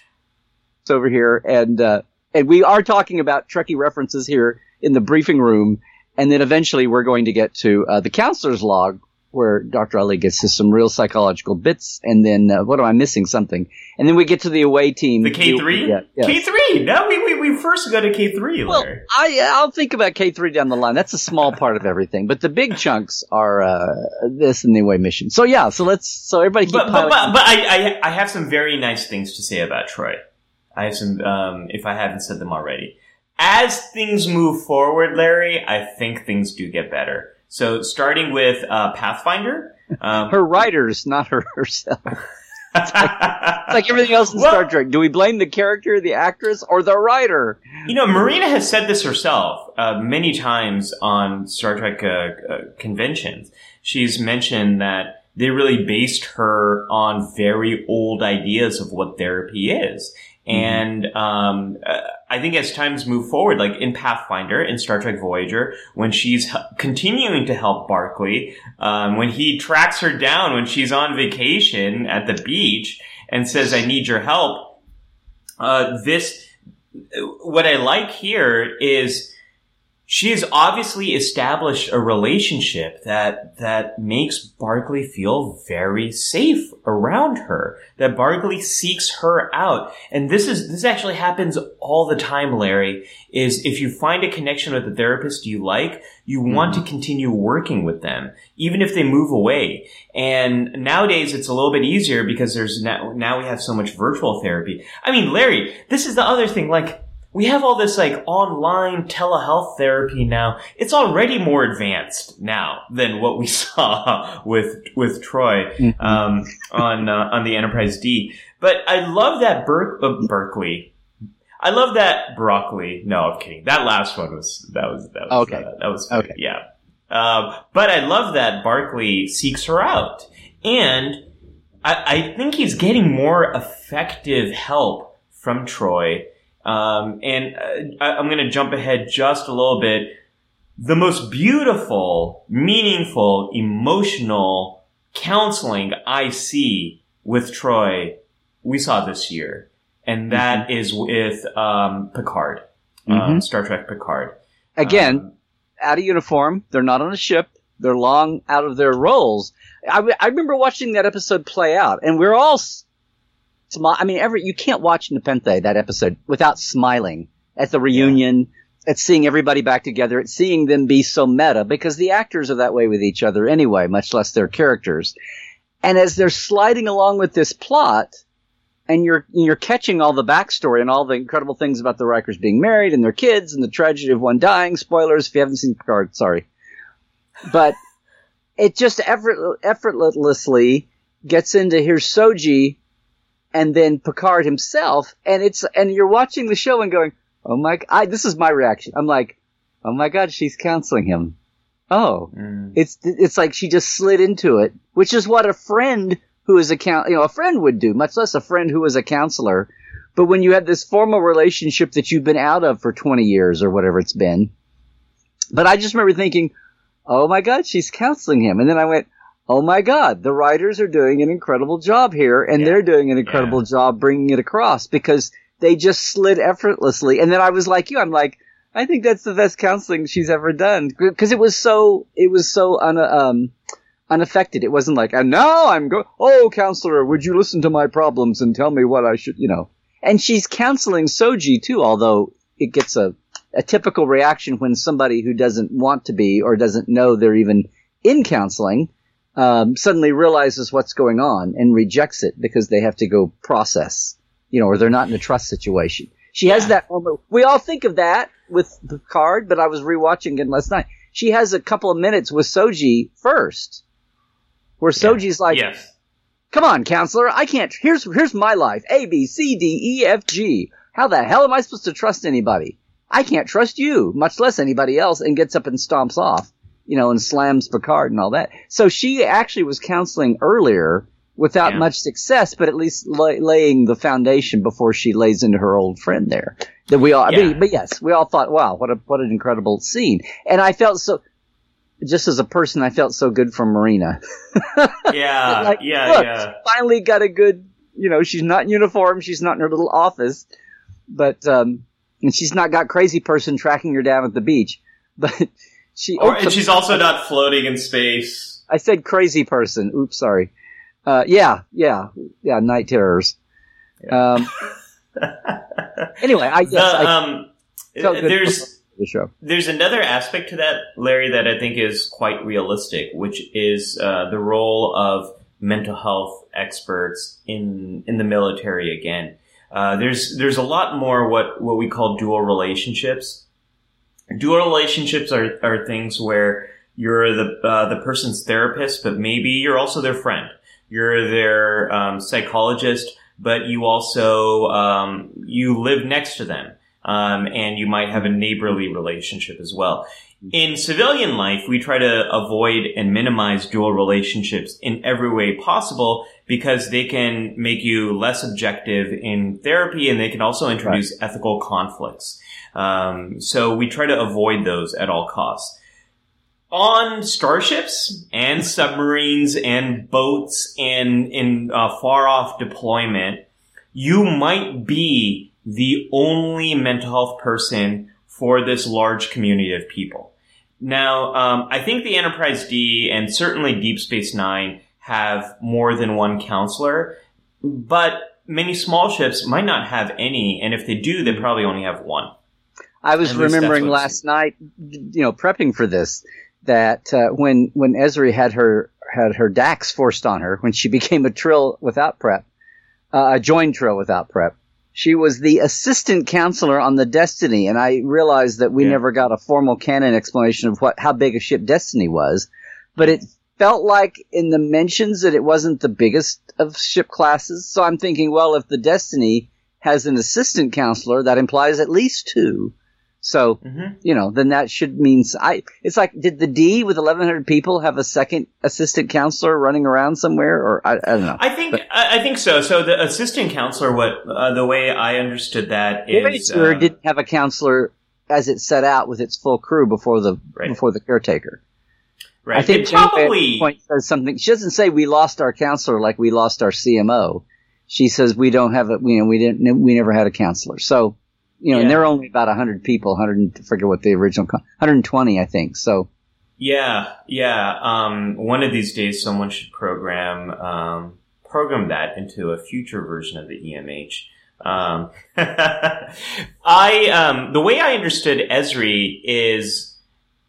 Speaker 2: over here, and uh, and we are talking about Trekkie references here in the briefing room, and then eventually we're going to get to uh, the counselor's log, where Dr. Ali gets to some real psychological bits, and then uh, what am I missing? Something, and then we get to the away team.
Speaker 1: The K three, yeah, yes. K three. No, we, we we first go to K three.
Speaker 2: Well, I I'll think about K three down the line. That's a small part of everything, but the big chunks are uh, this and the away mission. So yeah, so let's so everybody keep.
Speaker 1: But but, but, but I, I I have some very nice things to say about Troi. I have some, um, if I haven't said them already. As things move forward, Larry, I think things do get better. So starting with uh, Pathfinder,
Speaker 2: um, her writers, not her herself. It's <laughs> like, it's like, everything else in well, Star Trek. Do we blame the character, the actress, or the writer?
Speaker 1: You know, Marina has said this herself uh, many times on Star Trek uh, uh, conventions. She's mentioned that they really based her on very old ideas of what therapy is. Mm-hmm. And um, I think as times move forward, like in Pathfinder, in Star Trek Voyager, when she's continuing to help Barclay, um, when he tracks her down when she's on vacation at the beach and says, "I need your help," uh, this what I like here is she has obviously established a relationship that that makes Barclay feel very safe around her. That Barclay seeks her out. And this is this actually happens all the time, Larry, is if you find a connection with a therapist you like, you mm-hmm. want to continue working with them, even if they move away. And nowadays it's a little bit easier because there's now, now we have so much virtual therapy. I mean, Larry, this is the other thing, like, we have all this like online telehealth therapy now. It's already more advanced now than what we <laughs> saw with with Troi mm-hmm. um, on uh, on the Enterprise D. But I love that Ber- uh, Berkeley. I love that broccoli. No, I'm kidding. That last one was that was that was
Speaker 2: okay.
Speaker 1: Uh, that was okay. Yeah. Uh, but I love that Barclay seeks her out, and I, I think he's getting more effective help from Troi um, and uh, I, I'm going to jump ahead just a little bit. The most beautiful, meaningful, emotional counseling I see with Troi, we saw this year. And that mm-hmm. is with um, Picard, um, mm-hmm. um, Star Trek Picard.
Speaker 2: Again, um, out of uniform. They're not on a ship. They're long out of their roles. I, I remember watching that episode play out, and we're all smile. I mean, every you can't watch Nepenthe that episode without smiling at the reunion. Yeah. At seeing everybody back together, at seeing them be so meta, because the actors are that way with each other anyway, much less their characters. And as they're sliding along with this plot, and you're you're catching all the backstory and all the incredible things about the Rikers being married and their kids and the tragedy of one dying. Spoilers if you haven't seen Picard, sorry. But <laughs> it just effort, effortlessly gets into here's Soji and then Picard himself, and it's and you're watching the show and going, "Oh my!" I, this is my reaction. I'm like, "Oh my God, she's counseling him." Oh, mm. it's it's like she just slid into it, which is what a friend who is a count, you know, a friend would do, much less a friend who is a counselor. But when you have this formal relationship that you've been out of for 20 years or whatever it's been, but I just remember thinking, "Oh my God, she's counseling him," and then I went, oh my God, the writers are doing an incredible job here, and yeah. they're doing an incredible yeah. job bringing it across because they just slid effortlessly. And then I was like you, I'm like, I think that's the best counseling she's ever done because it was so, it was so un, um, unaffected. It wasn't like, and now I'm go, oh, counselor, would you listen to my problems and tell me what I should, you know? And she's counseling Soji too, although it gets a, a typical reaction when somebody who doesn't want to be or doesn't know they're even in counseling um, suddenly realizes what's going on and rejects it because they have to go process, you know, or they're not in a trust situation. She yeah. has that moment. We all think of that with Picard, but I was rewatching it last night. She has a couple of minutes with Soji first, where Soji's like,
Speaker 1: yes.
Speaker 2: "Come on, counselor, I can't. Here's here's my life: A, B, C, D, E, F, G. How the hell am I supposed to trust anybody? I can't trust you, much less anybody else." And gets up and stomps off you know, and slams Picard and all that. So she actually was counseling earlier without yeah. much success, but at least lay, laying the foundation before she lays into her old friend there. That we all, yeah. I mean, but yes, we all thought, wow, what a what an incredible scene. And I felt so. Just as a person, I felt so good for Marina.
Speaker 1: yeah, <laughs> like, yeah, look, yeah.
Speaker 2: Finally got a good, you know, she's not in uniform, she's not in her little office, but um, and she's not got crazy person tracking her down at the beach, <laughs> but she
Speaker 1: or, and she's also not floating in space.
Speaker 2: I said crazy person. Oops, sorry. Uh, yeah, yeah, yeah. Night terrors. Yeah. Um, <laughs> anyway, I guess
Speaker 1: the, um, there's the show. There's another aspect to that, Larry, that I think is quite realistic, which is uh, the role of mental health experts in in the military. Again, uh, there's there's a lot more what what we call dual relationships dual relationships are, are things where you're the uh, the person's therapist, but maybe you're also their friend. You're their um, psychologist, but you also um, you live next to them, um, and you might have a neighborly relationship as well. In civilian life, we try to avoid and minimize dual relationships in every way possible because they can make you less objective in therapy, and they can also introduce right. ethical conflicts. Um, so we try to avoid those at all costs. On starships and submarines and boats and in uh, far off deployment, you might be the only mental health person for this large community of people. Now, um, I think the Enterprise D and certainly Deep Space Nine have more than one counselor, but many small ships might not have any, and if they do, they probably only have one.
Speaker 2: I was remembering last night, you know, prepping for this, that uh, when when Ezri had her had her Dax forced on her when she <laughs> became a Trill without prep, uh, a joined Trill without prep, she was the assistant counselor on the Destiny, and I realized that we yeah. never got a formal canon explanation of what how big a ship Destiny was, but it felt like in the mentions that it wasn't the biggest of ship classes. So I'm thinking, well, if the Destiny has an assistant counselor, that implies at least two. So, mm-hmm. you know, then that should mean I. It's like, did the D with 1,100 people have a second assistant counselor running around somewhere, or I, I don't know.
Speaker 1: I think but, I, think so. So the assistant counselor, what uh, the way I understood that is,
Speaker 2: uh, didn't have a counselor as it set out with its full crew before the right. before the caretaker.
Speaker 1: Right. I think it probably
Speaker 2: point says something. She doesn't say we lost our counselor like we lost our CMO. She says we don't have a, you know, we didn't, we never had a counselor. So you know, yeah. and they're only about 100 people, 100, I forget what the original, 120, I think. So.
Speaker 1: Yeah, yeah. Um, one of these days, someone should program, um, program that into a future version of the EMH. Um, <laughs> I, um, the way I understood Ezri is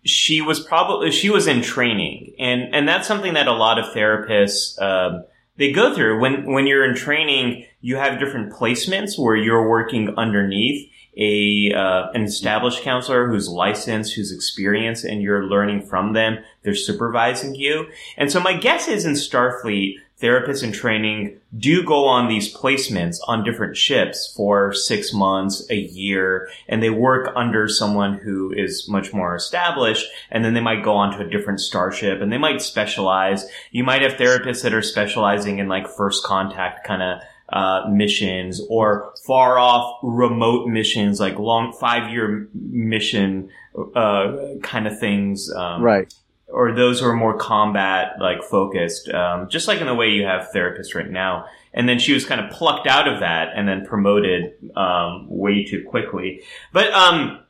Speaker 1: she was probably, she was in training and, and that's something that a lot of therapists, um, they go through when, when you're in training, you have different placements where you're working underneath a uh, an established counselor who's licensed, who's experienced, and you're learning from them. They're supervising you. And so my guess is in Starfleet, therapists in training do go on these placements on different ships for six months, a year, and they work under someone who is much more established, and then they might go on to a different starship and they might specialize. You might have therapists that are specializing in like first contact kind of uh, missions or far off remote missions, like long five year mission uh, kind of things.
Speaker 2: Um, right.
Speaker 1: Or those who are more combat like focused, um, just like in the way you have therapists right now. And then she was kind of plucked out of that and then promoted um, way too quickly. But um,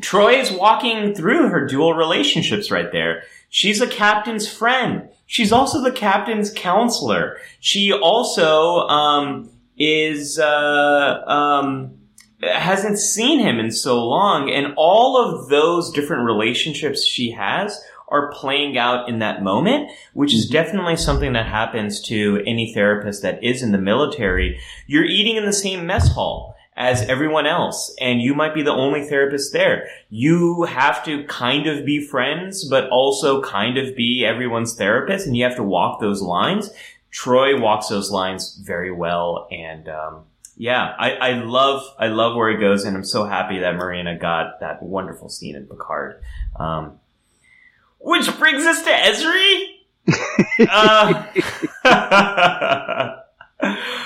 Speaker 1: Troi is walking through her dual relationships right there. She's a captain's friend. She's also the captain's counselor. She also um, is uh, um, hasn't seen him in so long, and all of those different relationships she has are playing out in that moment, which is definitely something that happens to any therapist that is in the military. You're eating in the same mess hall as everyone else. And you might be the only therapist there. You have to kind of be friends, but also kind of be everyone's therapist. And you have to walk those lines. Troi walks those lines very well. And, um, yeah, I, I love, I love where he goes. And I'm so happy that Marina got that wonderful scene in Picard. Um, which brings us to Ezri. <laughs> uh, <laughs>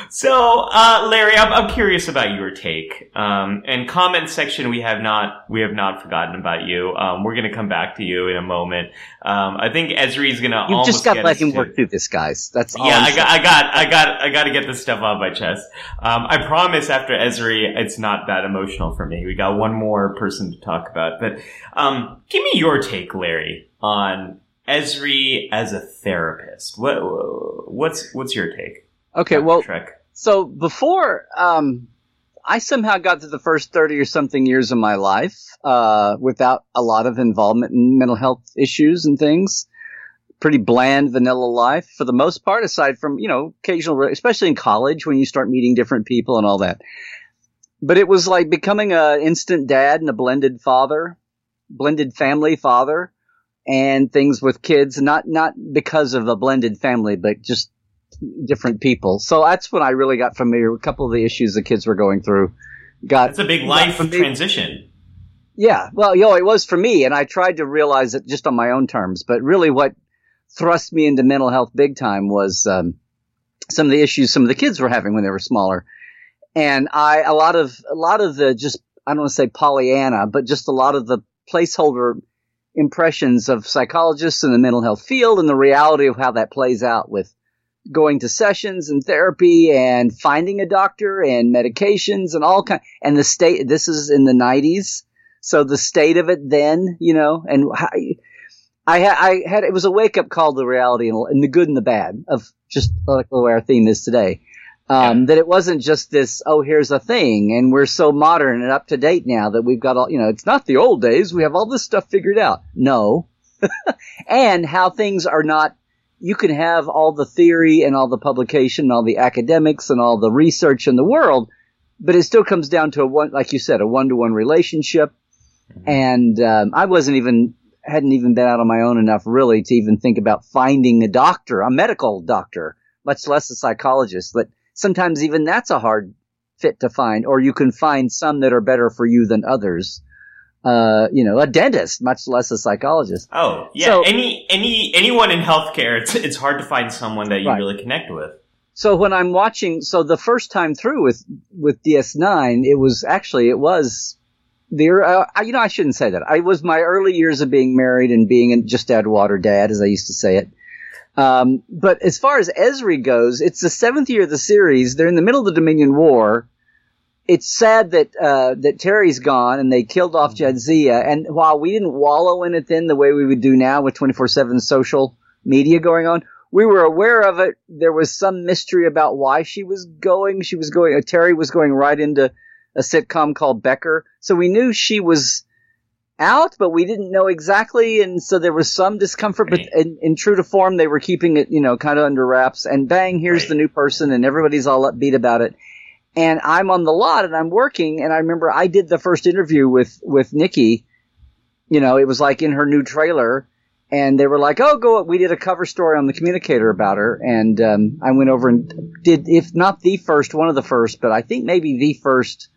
Speaker 1: so, uh, Larry, I'm, I'm, curious about your take. Um, and comment section, we have not we have not forgotten about you. Um, we're going to come back to you in a moment. Um, I think Ezri is going to.
Speaker 2: You just got to let him to... work through this, guys. That's
Speaker 1: yeah. I got, I got, I got, I got to get this stuff off my chest. Um, I promise. After Ezri, it's not that emotional for me. We got one more person to talk about, but um, give me your take, Larry, on Ezri as a therapist. What what's what's your take?
Speaker 2: Okay, well, Trek. so before um, I somehow got to the first thirty or something years of my life uh, without a lot of involvement in mental health issues and things. Pretty bland, vanilla life for the most part, aside from you know occasional, especially in college when you start meeting different people and all that. But it was like becoming an instant dad and a blended father, blended family father, and things with kids. Not not because of a blended family, but just different people. So that's when I really got familiar with a couple of the issues the kids were going through. Got
Speaker 1: it's a big life transition.
Speaker 2: Yeah, well, you know, it was for me, and I tried to realize it just on my own terms. But really, what thrust me into mental health big time was um, some of the issues some of the kids were having when they were smaller, and I a lot of a lot of the just I don't want to say Pollyanna, but just a lot of the placeholder impressions of psychologists in the mental health field and the reality of how that plays out with going to sessions and therapy and finding a doctor and medications and all kind and the state this is in the 90s So the state of it then, you know, and I had, I had, it was a wake up call to reality and, and, the good and the bad of just like the way our theme is today. Um, yeah. that it wasn't just this, oh, here's a thing and we're so modern and up to date now that we've got all, you know, it's not the old days. We have all this stuff figured out. No. <laughs> and how things are not, you can have all the theory and all the publication, and all the academics and all the research in the world, but it still comes down to a one, like you said, a one to one relationship. Mm-hmm. And, um, I wasn't even hadn't even been out on my own enough really to even think about finding a doctor, a medical doctor, much less a psychologist. But sometimes even that's a hard fit to find, or you can find some that are better for you than others. Uh, you know, a dentist, much less a psychologist.
Speaker 1: Oh, yeah. So, any, any, anyone in healthcare, it's, it's hard to find someone that you right. really connect with.
Speaker 2: So when I'm watching, so the first time through with, with DS9, it was actually, it was the uh, you know I shouldn't say that. I was my early years of being married and being just dad water dad, as I used to say it. Um, but as far as Ezri goes, it's the seventh year of the series. They're in the middle of the Dominion War. It's sad that uh, that Terry's gone and they killed off Jadzia. And while we didn't wallow in it then the way we would do now with twenty four seven social media going on, we were aware of it. There was some mystery about why she was going. She was going. Uh, Terry was going right into a sitcom called Becker. So we knew she was out, but we didn't know exactly. And so there was some discomfort, but in, in true to form, they were keeping it, you know, kind of under wraps. And bang, here's right. the new person and everybody's all upbeat about it. And I'm on the lot and I'm working. And I remember I did the first interview with, with Nikki. You know, it was like in her new trailer and they were like, "Oh, go!" We did a cover story on the communicator about her, and um, I went over and did, if not the first, one of the first, but I think maybe the first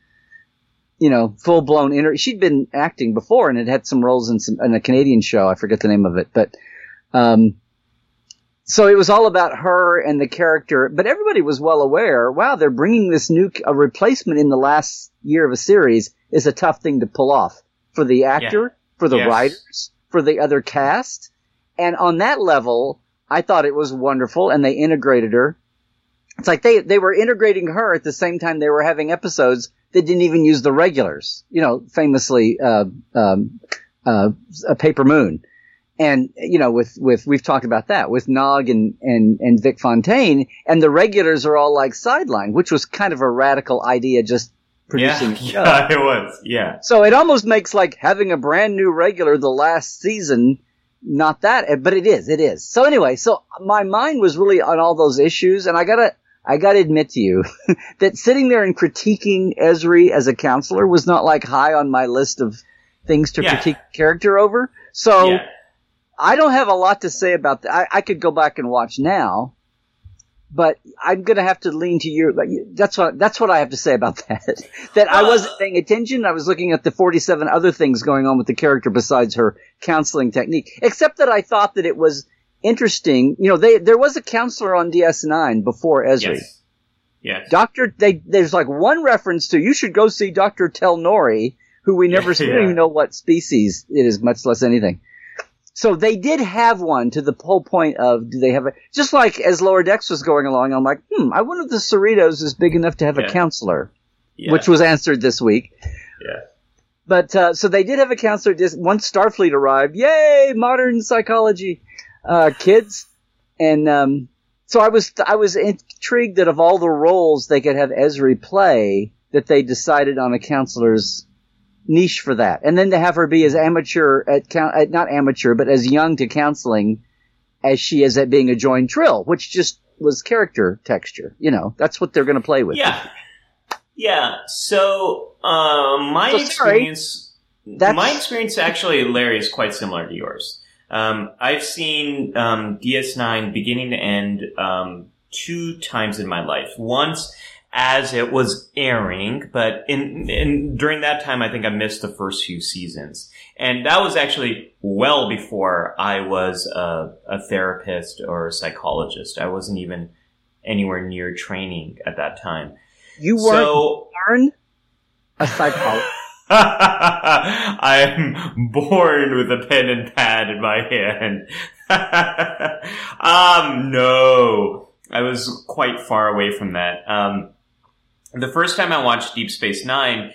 Speaker 2: you know, full blown interview. She'd been acting before and had had some roles in some in a Canadian show. I forget the name of it, but um, so it was all about her and the character. But everybody was well aware. Wow, they're bringing this new a replacement in the last year of a series is a tough thing to pull off for the actor, yeah. for the yes. writers, for the other cast, and on that level, I thought it was wonderful, and they integrated her. It's like they they were integrating her at the same time they were having episodes that didn't even use the regulars. You know, famously, uh, um, uh, a paper moon. And, you know, with, with, we've talked about that with Nog and, and, and Vic Fontaine and the regulars are all like sideline, which was kind of a radical idea just producing
Speaker 1: yeah, <laughs> Yeah, it was. Yeah.
Speaker 2: So it almost makes like having a brand new regular the last season not that, eh, but it is, it is. So anyway, so my mind was really on all those issues and I gotta, I gotta admit to you <laughs> that sitting there and critiquing Ezri as a counselor was not like high on my list of things to yeah. critique character over. So yeah. I don't have a lot to say about that. I, I, could go back and watch now, but I'm gonna have to lean to your. That's what that's what I have to say about <laughs> that. that I wasn't uh. paying attention. I was looking at the 47 other things going on with the character besides her counseling technique. Except that I thought that it was interesting. You know, they there was a counselor on DS9 before Ezri.
Speaker 1: Yes. yes.
Speaker 2: Doctor, they there's like one reference to you should go see Doctor Telnori, who we never <laughs> yeah. even know what species it is, much less anything. So they did have one to the whole point of do they have a just like as Lower Decks was going along, I'm like, hmm, I wonder if the Cerritos is big enough to have yeah. a counselor, yeah. which was answered this week.
Speaker 1: Yeah.
Speaker 2: But uh, so they did have a counselor. Just Once Starfleet arrived, yay, modern psychology uh, kids, and um, so I was I was intrigued that of all the roles they could have Ezri play, that they decided on a counselor's niche for that, and then to have her be as amateur at, at not amateur, but as young to counseling as she is at being a joined trill, which just was character texture. You know, that's what they're going to play with.
Speaker 1: Yeah, yeah. So uh, my so, experience, my experience actually, Larry, is quite similar to yours. Um, I've seen um, DS9 beginning to end um, two times in my life. Once as it was airing, but in, in during that time, I think I missed the first few seasons, and that was actually well before I was a, a therapist or a psychologist. I wasn't even anywhere near training at that time.
Speaker 2: You weren't so, born a psychologist. <laughs> <laughs>
Speaker 1: I'm born with a pen and pad in my hand. <laughs> um, no. I was quite far away from that. Um, the first time I watched Deep Space Nine,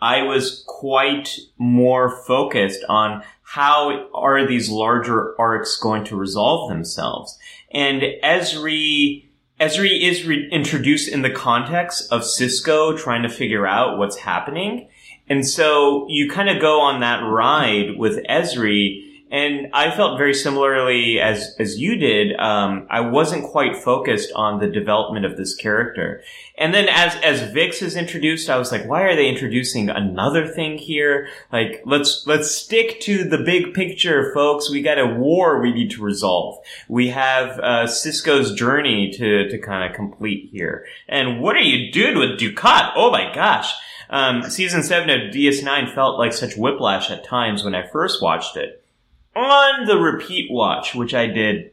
Speaker 1: I was quite more focused on how are these larger arcs going to resolve themselves. And Ezri, Ezri is re- introduced in the context of Sisko trying to figure out what's happening. And so you kind of go on that ride with Ezri and I felt very similarly as as you did. Um, I wasn't quite focused on the development of this character, and then as as Vic's is introduced, I was like, why are they introducing another thing here? Like, let's let's stick to the big picture, folks. We got a war we need to resolve. We have uh, Sisko's journey to to kind of complete here. And what are you doing with Dukat? Oh my gosh. Um, season 7 of DS9 felt like such whiplash at times when I first watched it on the repeat watch, which I did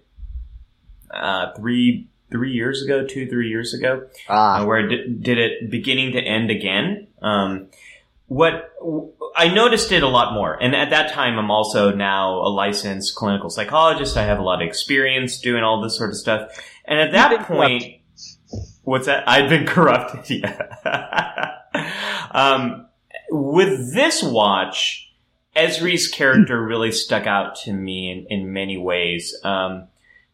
Speaker 1: uh, three three years ago, two three years ago, ah. uh, where I did, did, it beginning to end again. Um, what I noticed it a lot more, and at that time, I'm also now a licensed clinical psychologist. I have a lot of experience doing all this sort of stuff, and at that point, corrupted. what's that? I've been corrupted. <laughs> Yeah. um, with this watch Ezri's character really stuck out to me in, in many ways. Um,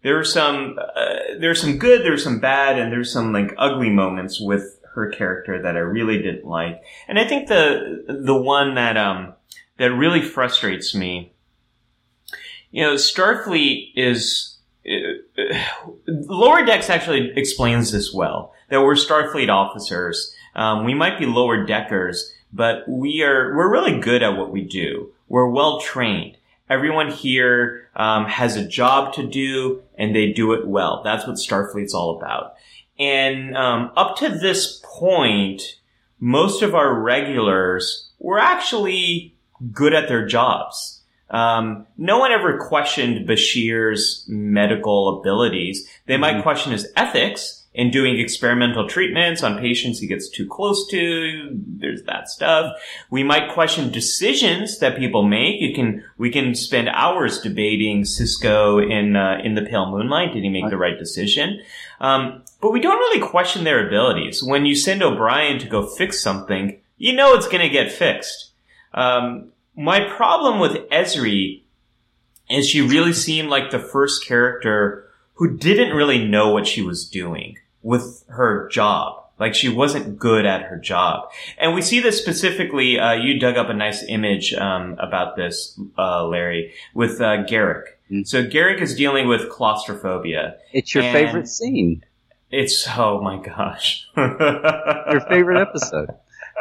Speaker 1: there are some uh, there's some good, there's some bad, and there's some like ugly moments with her character that I really didn't like. And I think the the one that um that really frustrates me, you know, Starfleet is uh, lower decks actually explains this well that we're Starfleet officers. Um, we might be lower deckers, but we are we're really good at what we do. We're well trained. Everyone here um, has a job to do, and they do it well. That's what Starfleet's all about. And um, up to this point, most of our regulars were actually good at their jobs. Um, no one ever questioned Bashir's medical abilities. They might mm-hmm. question his ethics, in doing experimental treatments on patients he gets too close to. There's that stuff. We might question decisions that people make. You can, we can spend hours debating Sisko in, uh, in the pale moonlight. Did he make the right decision? Um, but we don't really question their abilities. When you send O'Brien to go fix something, you know it's going to get fixed. Um, my problem with Ezri is she really seemed like the first character who didn't really know what she was doing with her job. Like she wasn't good at her job. And we see this specifically, uh, you dug up a nice image, um, about this, uh, Larry, with, uh, Garak. Mm-hmm. So Garak is dealing with claustrophobia.
Speaker 2: It's your favorite scene.
Speaker 1: It's, oh my gosh. <laughs>
Speaker 2: your favorite episode.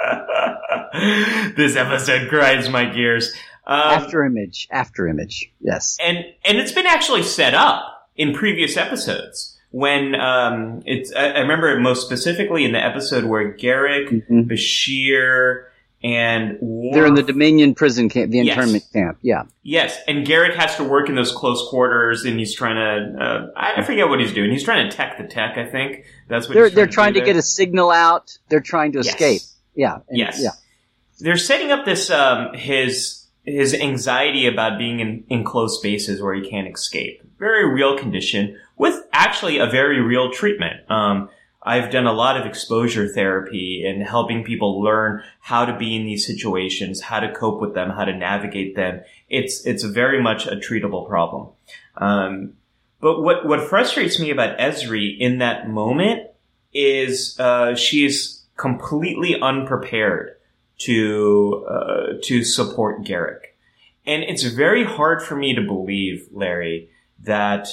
Speaker 2: <laughs>
Speaker 1: this episode grinds my gears.
Speaker 2: Um, after image, after image. Yes.
Speaker 1: And, and it's been actually set up in previous episodes when um, it's I, I, remember most specifically in the episode where Garak, mm-hmm. Bashir, and
Speaker 2: Worf, they're in the Dominion prison camp, the internment yes. camp. Yeah.
Speaker 1: Yes, and Garak has to work in those close quarters, and he's trying to. Uh, I forget what he's doing. He's trying to tech the tech. I think that's what
Speaker 2: they're.
Speaker 1: Trying
Speaker 2: they're
Speaker 1: to
Speaker 2: trying to, get a signal out. They're trying to yes. escape. Yeah.
Speaker 1: And, yes.
Speaker 2: Yeah.
Speaker 1: They're setting up this um, his his anxiety about being in, in close spaces where he can't escape. Very real condition with actually a very real treatment. Um, I've done a lot of exposure therapy and helping people learn how to be in these situations, how to cope with them, how to navigate them. It's it's very much a treatable problem. Um, but what what frustrates me about Ezri in that moment is uh, she is completely unprepared to uh, to support Garak, and it's very hard for me to believe, Larry, that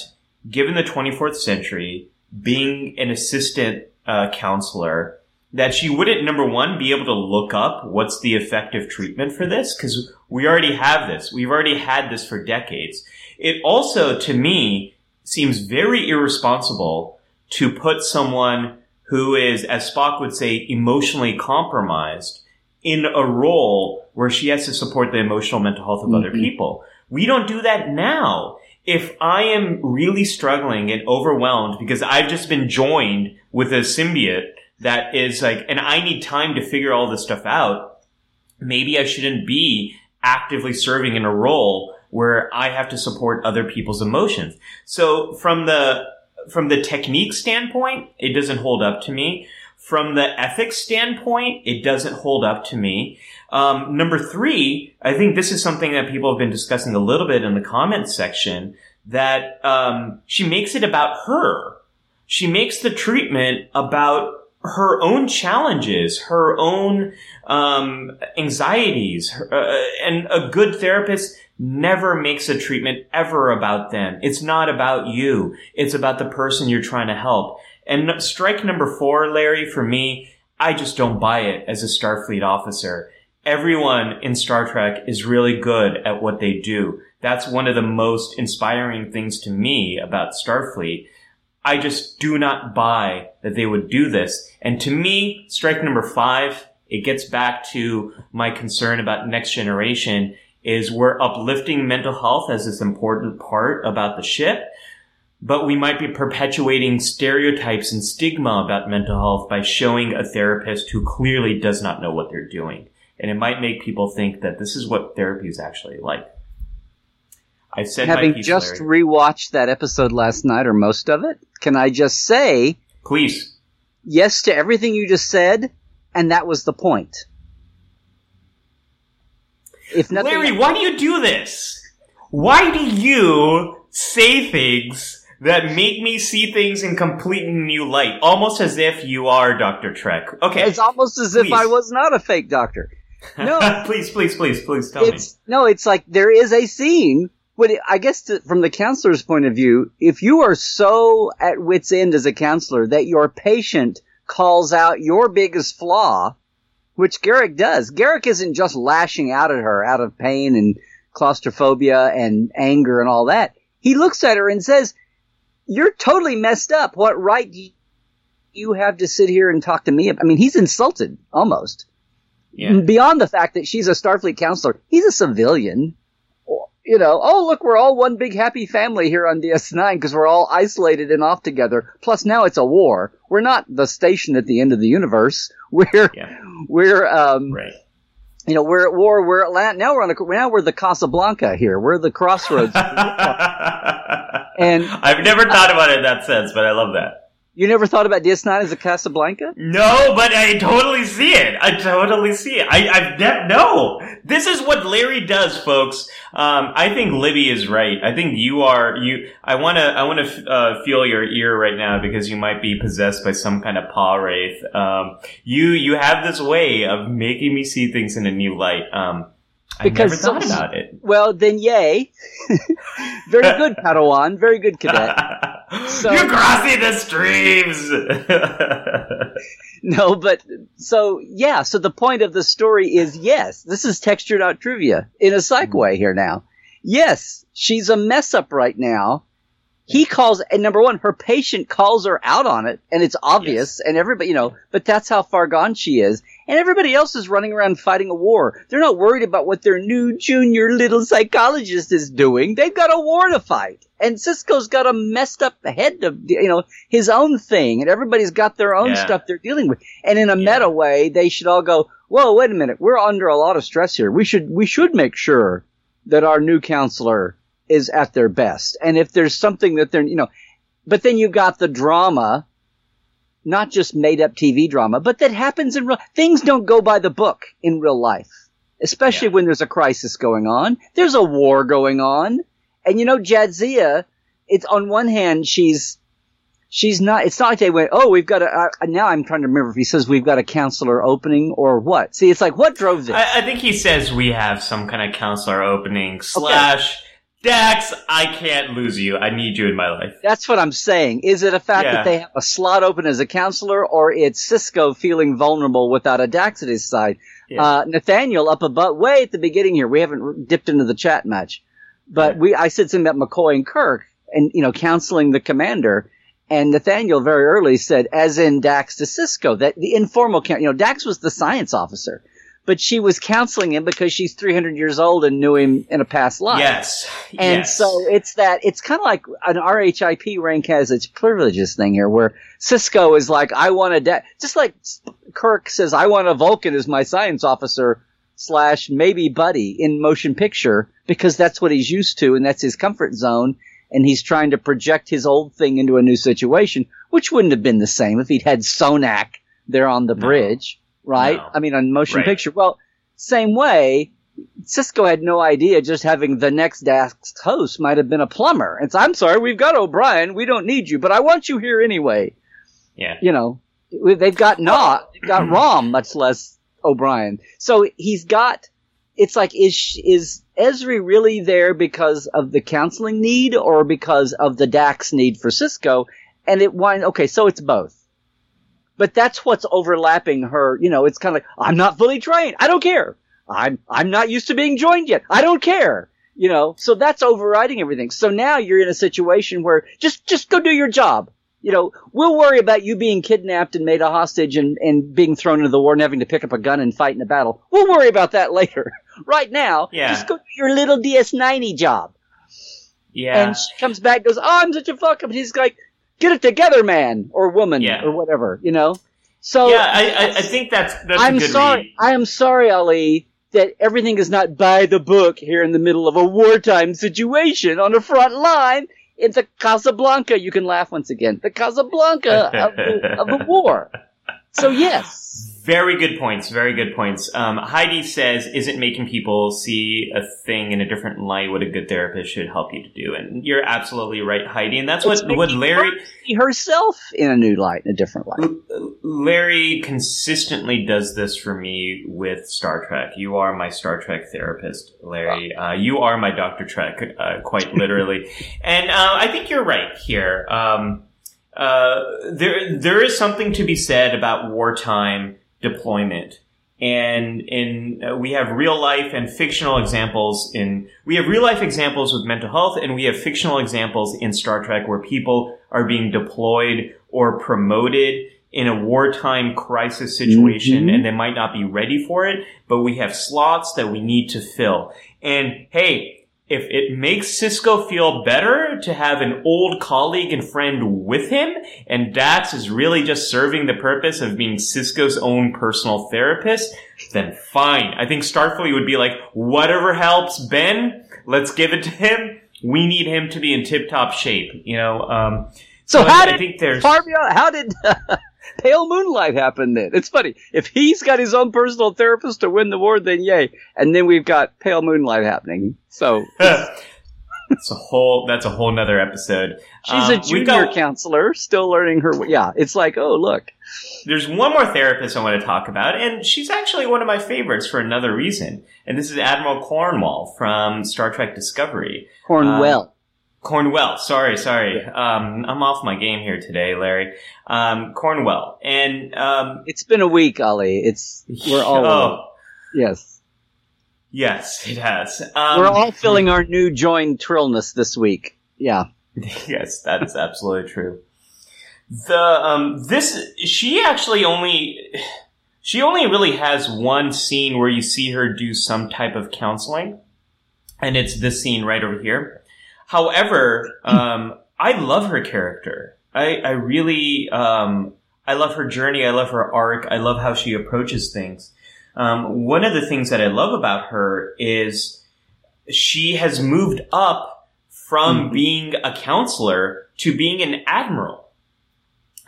Speaker 1: given the 24th century, being an assistant uh, counselor, that she wouldn't, number one, be able to look up what's the effective treatment for this, because we already have this. We've already had this for decades. It also, to me, seems very irresponsible to put someone who is, as Spock would say, emotionally compromised in a role where she has to support the emotional mental health of mm-hmm. other people. We don't do that now if I am really struggling and overwhelmed because I've just been joined with a symbiote that is like, and I need time to figure all this stuff out, maybe I shouldn't be actively serving in a role where I have to support other people's emotions. So from the, from the technique standpoint, it doesn't hold up to me. From the ethics standpoint, it doesn't hold up to me. Um, number three, I think this is something that people have been discussing a little bit in the comments section. That um, she makes it about her. She makes the treatment about her own challenges, her own um, anxieties, her, uh, and a good therapist never makes a treatment ever about them. It's not about you. It's about the person you're trying to help. And strike number four, Larry, for me, I just don't buy it as a Starfleet officer. Everyone in Star Trek is really good at what they do. That's one of the most inspiring things to me about Starfleet. I just do not buy that they would do this. And to me, strike number five, it gets back to my concern about next generation is we're uplifting mental health as this important part about the ship, but we might be perpetuating stereotypes and stigma about mental health by showing a therapist who clearly does not know what they're doing. And it might make people think that this is what therapy is actually like. I said
Speaker 2: having
Speaker 1: piece,
Speaker 2: just
Speaker 1: Larry.
Speaker 2: rewatched that episode last night or most of it, can I just say
Speaker 1: Please.
Speaker 2: yes to everything you just said, and that was the point. If nothing,
Speaker 1: Larry, why do you do this? Why do you say things that make me see things in completely new light? Almost as if you are Dr. Trek. Okay.
Speaker 2: it's almost as if I was not a fake doctor. No, <laughs>
Speaker 1: please, please, please, please tell me.
Speaker 2: no, it's like there is a scene. But I guess to, from the counselor's point of view, if you are so at wit's end as a counselor that your patient calls out your biggest flaw, which Garak does, Garak isn't just lashing out at her out of pain and claustrophobia and anger and all that. He looks at her and says, "You're totally messed up. What right do you have to sit here and talk to me?" I mean, he's insulted almost
Speaker 1: yeah.
Speaker 2: beyond the fact that she's a Starfleet counselor, he's a civilian. You know, oh look, we're all one big happy family here on DS9 because we're all isolated and off together. Plus now it's a war. We're not the station at the end of the universe. <laughs> We're
Speaker 1: Yeah.
Speaker 2: we're um
Speaker 1: Right.
Speaker 2: you know we're at war. We're at land. Now we're on a, now we're the Casablanca here. We're the crossroads. <laughs> And-
Speaker 1: I've never thought about it in that sense, but I love that.
Speaker 2: You never thought about DS9 as a Casablanca?
Speaker 1: No, but I totally see it. I totally see it. I, I've ne- no. This is what Larry does, folks. Um, I think Libby is right. I think you are you. I want to. I want to uh, feel your ear right now because you might be possessed by some kind of Pah-wraith. Um, you you have this way of making me see things in a new light. Um, I never thought about it.
Speaker 2: Well, then yay. <laughs> Very good, <laughs> Padawan. Very good, cadet. <laughs> So-
Speaker 1: You're crossing the streams. <laughs>
Speaker 2: No, but so yeah. So the point of the story is yes, this is textured out trivia in a psych hmm. way here now. Yes, she's a mess up right now. He calls, and number one, her patient calls her out on it, and it's obvious, and everybody, you know, but that's how far gone she is. And everybody else is running around fighting a war. They're not worried about what their new junior little psychologist is doing. They've got a war to fight. And Sisko's got a messed up head of, you know, his own thing, and everybody's got their own
Speaker 1: Yeah.
Speaker 2: stuff they're dealing with. And in a
Speaker 1: Yeah.
Speaker 2: meta way, they should all go, whoa, wait a minute, we're under a lot of stress here. We should, we should make sure that our new counselor is at their best. And if there's something that they're, you know, but then you've got the drama, not just made up TV drama, but that happens in real, things don't go by the book in real life. Especially
Speaker 1: Yeah.
Speaker 2: when there's a crisis going on. There's a war going on. And you know, Jadzia, it's on one hand, she's, she's not, it's not like they went, oh, we've got a, uh, now I'm trying to remember if he says we've got a counselor opening or what. See, it's like, what drove this?
Speaker 1: I, I think he says we have some kind of counselor opening slash Dax. I can't lose you. I need you in my life.
Speaker 2: That's what I'm saying. Is it a fact
Speaker 1: Yeah.
Speaker 2: that they have a slot open as a counselor, or it's Sisko feeling vulnerable without a Dax at his side?
Speaker 1: Yeah.
Speaker 2: Uh, Nathaniel up above, way at the beginning here. We haven't dipped into the chat match, but we I said something about McCoy and Kirk, and you know, counseling the commander. And Nathaniel very early said, as in Dax to Sisko, that the informal, you know, Dax was the science officer, but she was counseling him because she's 300 years old and knew him in a past life.
Speaker 1: Yes.
Speaker 2: And
Speaker 1: yes.
Speaker 2: so it's that, it's kind of like an RHIP rank has its privileges thing here where Sisko is like, I want a, da-, just like Kirk says, I want a Vulcan as my science officer slash maybe buddy in motion picture because that's what he's used to and that's his comfort zone. And he's trying to project his old thing into a new situation, which wouldn't have been the same if he'd had Sonak there on the
Speaker 1: No.
Speaker 2: bridge, right?
Speaker 1: No.
Speaker 2: I mean, on motion
Speaker 1: Right.
Speaker 2: picture. Well, same way, Sisko had no idea just having the next Dax host might have been a plumber. It's, I'm sorry, we've got O'Brien. We don't need you, but I want you here anyway.
Speaker 1: Yeah.
Speaker 2: You know, they've got not, they've got <clears throat> Rom, much less O'Brien. So he's got, it's like, is, is Ezri really there because of the counseling need or because of the Dax need for Sisko? And it went, okay, so it's both. But that's what's overlapping her, you know, it's kind of like, I'm not fully trained. I don't care. I'm, I'm not used to being joined yet. I don't care. You know, so that's overriding everything. So now you're in a situation where just, just go do your job. You know, we'll worry about you being kidnapped and made a hostage and, and being thrown into the war and having to pick up a gun and fight in a battle. We'll worry about that <laughs> later. right now,
Speaker 1: Yeah.
Speaker 2: just go do your little DS90 job.
Speaker 1: Yeah.
Speaker 2: And she comes back and goes, oh, I'm such a fuck up. And he's like, get it together, man, or woman,
Speaker 1: Yeah.
Speaker 2: or whatever, you know? So,
Speaker 1: yeah, I, I, I think that's that's a
Speaker 2: I'm sorry.
Speaker 1: read.
Speaker 2: I am sorry, Ali, that everything is not by the book here in the middle of a wartime situation on the front line. It's a Casablanca. You can laugh once again. The Casablanca of the, of the <laughs> war. So yes,
Speaker 1: Very good points. Very good points. Um, Heidi says, "Isn't making people see a thing in a different light what a good therapist should help you to do?" And you're absolutely right, Heidi. And that's
Speaker 2: It's
Speaker 1: what what Larry
Speaker 2: her herself in a new light, in a different light.
Speaker 1: Larry consistently does this for me with Star Trek. You are my Star Trek therapist, Larry. Uh, you are my Doctor Trek, uh, quite literally. <laughs> and uh, I think you're right here. Um, uh, there, there is something to be said about wartime deployment. And in uh, we have real life and fictional examples in we have real life examples with mental health and we have fictional examples in Star Trek where people are being deployed or promoted in a wartime crisis situation
Speaker 2: Mhm.
Speaker 1: and they might not be ready for it, but we have slots that we need to fill. And hey, if it makes Sisko feel better to have an old colleague and friend with him, and Dax is really just serving the purpose of being Sisko's own personal therapist, then fine. I think Starfleet would be like, whatever helps Ben, let's give it to him. We need him to be in tip-top shape, you know. Um,
Speaker 2: So
Speaker 1: but
Speaker 2: how
Speaker 1: I
Speaker 2: did
Speaker 1: think there's
Speaker 2: Farbia, how did <laughs> Pale Moonlight happened then? It's funny. If he's got his own personal therapist to win the war, then yay. And then we've got Pale Moonlight happening. So <laughs>
Speaker 1: It's a whole. That's a whole nother episode.
Speaker 2: she's
Speaker 1: Um,
Speaker 2: a junior
Speaker 1: got-
Speaker 2: counselor, still learning her. Yeah, it's like, oh look,
Speaker 1: There's one more therapist I want to talk about, and she's actually one of my favorites for another reason. And this is Admiral Cornwall from Star Trek Discovery.
Speaker 2: Cornwell.
Speaker 1: Cornwell, sorry, sorry. Um, I'm off my game here today, Larry. Um, Cornwell. And, um,
Speaker 2: it's been a week, Ali. It's we're all
Speaker 1: oh,
Speaker 2: yes,
Speaker 1: yes, it has. Um,
Speaker 2: we're all feeling our new joined trillness this week. Yeah, <laughs>
Speaker 1: yes, that is absolutely true. The um this she actually only she only really has one scene where you see her do some type of counseling, and it's this scene right over here. However, um, I love her character. I I really um I love her journey. I love her arc. I love how she approaches things. Um, one of the things that I love about her is she has moved up from
Speaker 2: Mhm.
Speaker 1: being a counselor to being an admiral.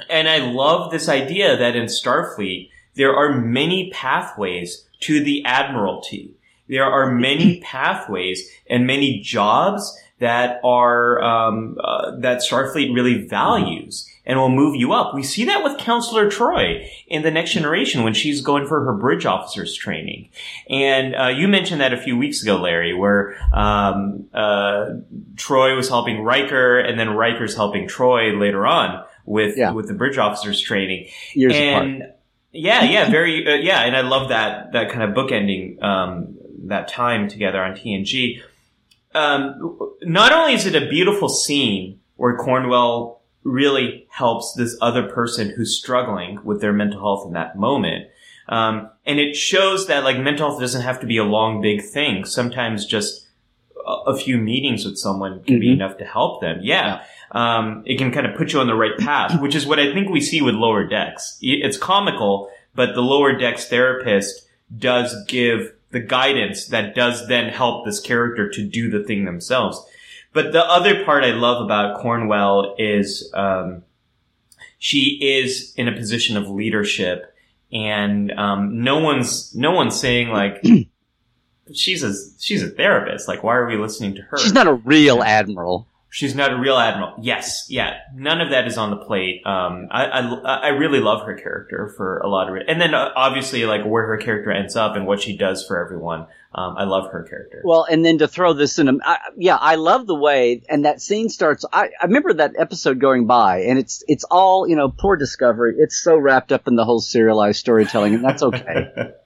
Speaker 1: And I love this idea that in Starfleet, there are many pathways to the admiralty. There are many <laughs> pathways and many jobs that are um, uh, that Starfleet really values and will move you up. We see that with Counselor Troi in the Next Generation when she's going for her bridge officers training. And uh, you mentioned that a few weeks ago, Larry, where um, uh, Troi was helping Riker, and then Riker's helping Troi later on with
Speaker 2: Yeah.
Speaker 1: with the bridge officers training.
Speaker 2: years apart.
Speaker 1: and yeah, yeah, very uh, yeah, and I love that that kind of bookending um, that time together on TNG. Um, not only is it a beautiful scene where Cornwell really helps this other person who's struggling with their mental health in that moment. Um, and it shows that like mental health doesn't have to be a long, big thing. Sometimes just a, few meetings with someone can be
Speaker 2: Mhm.
Speaker 1: enough to help them. Yeah. Um, it can kind of put you on the right path, <coughs> which is what I think we see with lower decks. It's comical, but the lower decks therapist does give the guidance that does then help this character to do the thing themselves. But the other part I love about Cornwell is um, she is in a position of leadership and um, no one's no one's saying like <clears throat> she's a she's a therapist. Like, why are we listening to her?
Speaker 2: She's not a real admiral.
Speaker 1: She's not a real admiral. Yes, yeah. None of that is on the plate. Um, I, I, I really love her character for a lot of it, and then uh, obviously like where her character ends up and what she does for everyone. Um, I love her character.
Speaker 2: Well, and then to throw this in, I, yeah, I love the way, and that scene starts. I, I remember that episode going by, and it's it's all you know, poor Discovery. It's so wrapped up in the whole serialized storytelling, and that's okay. <laughs>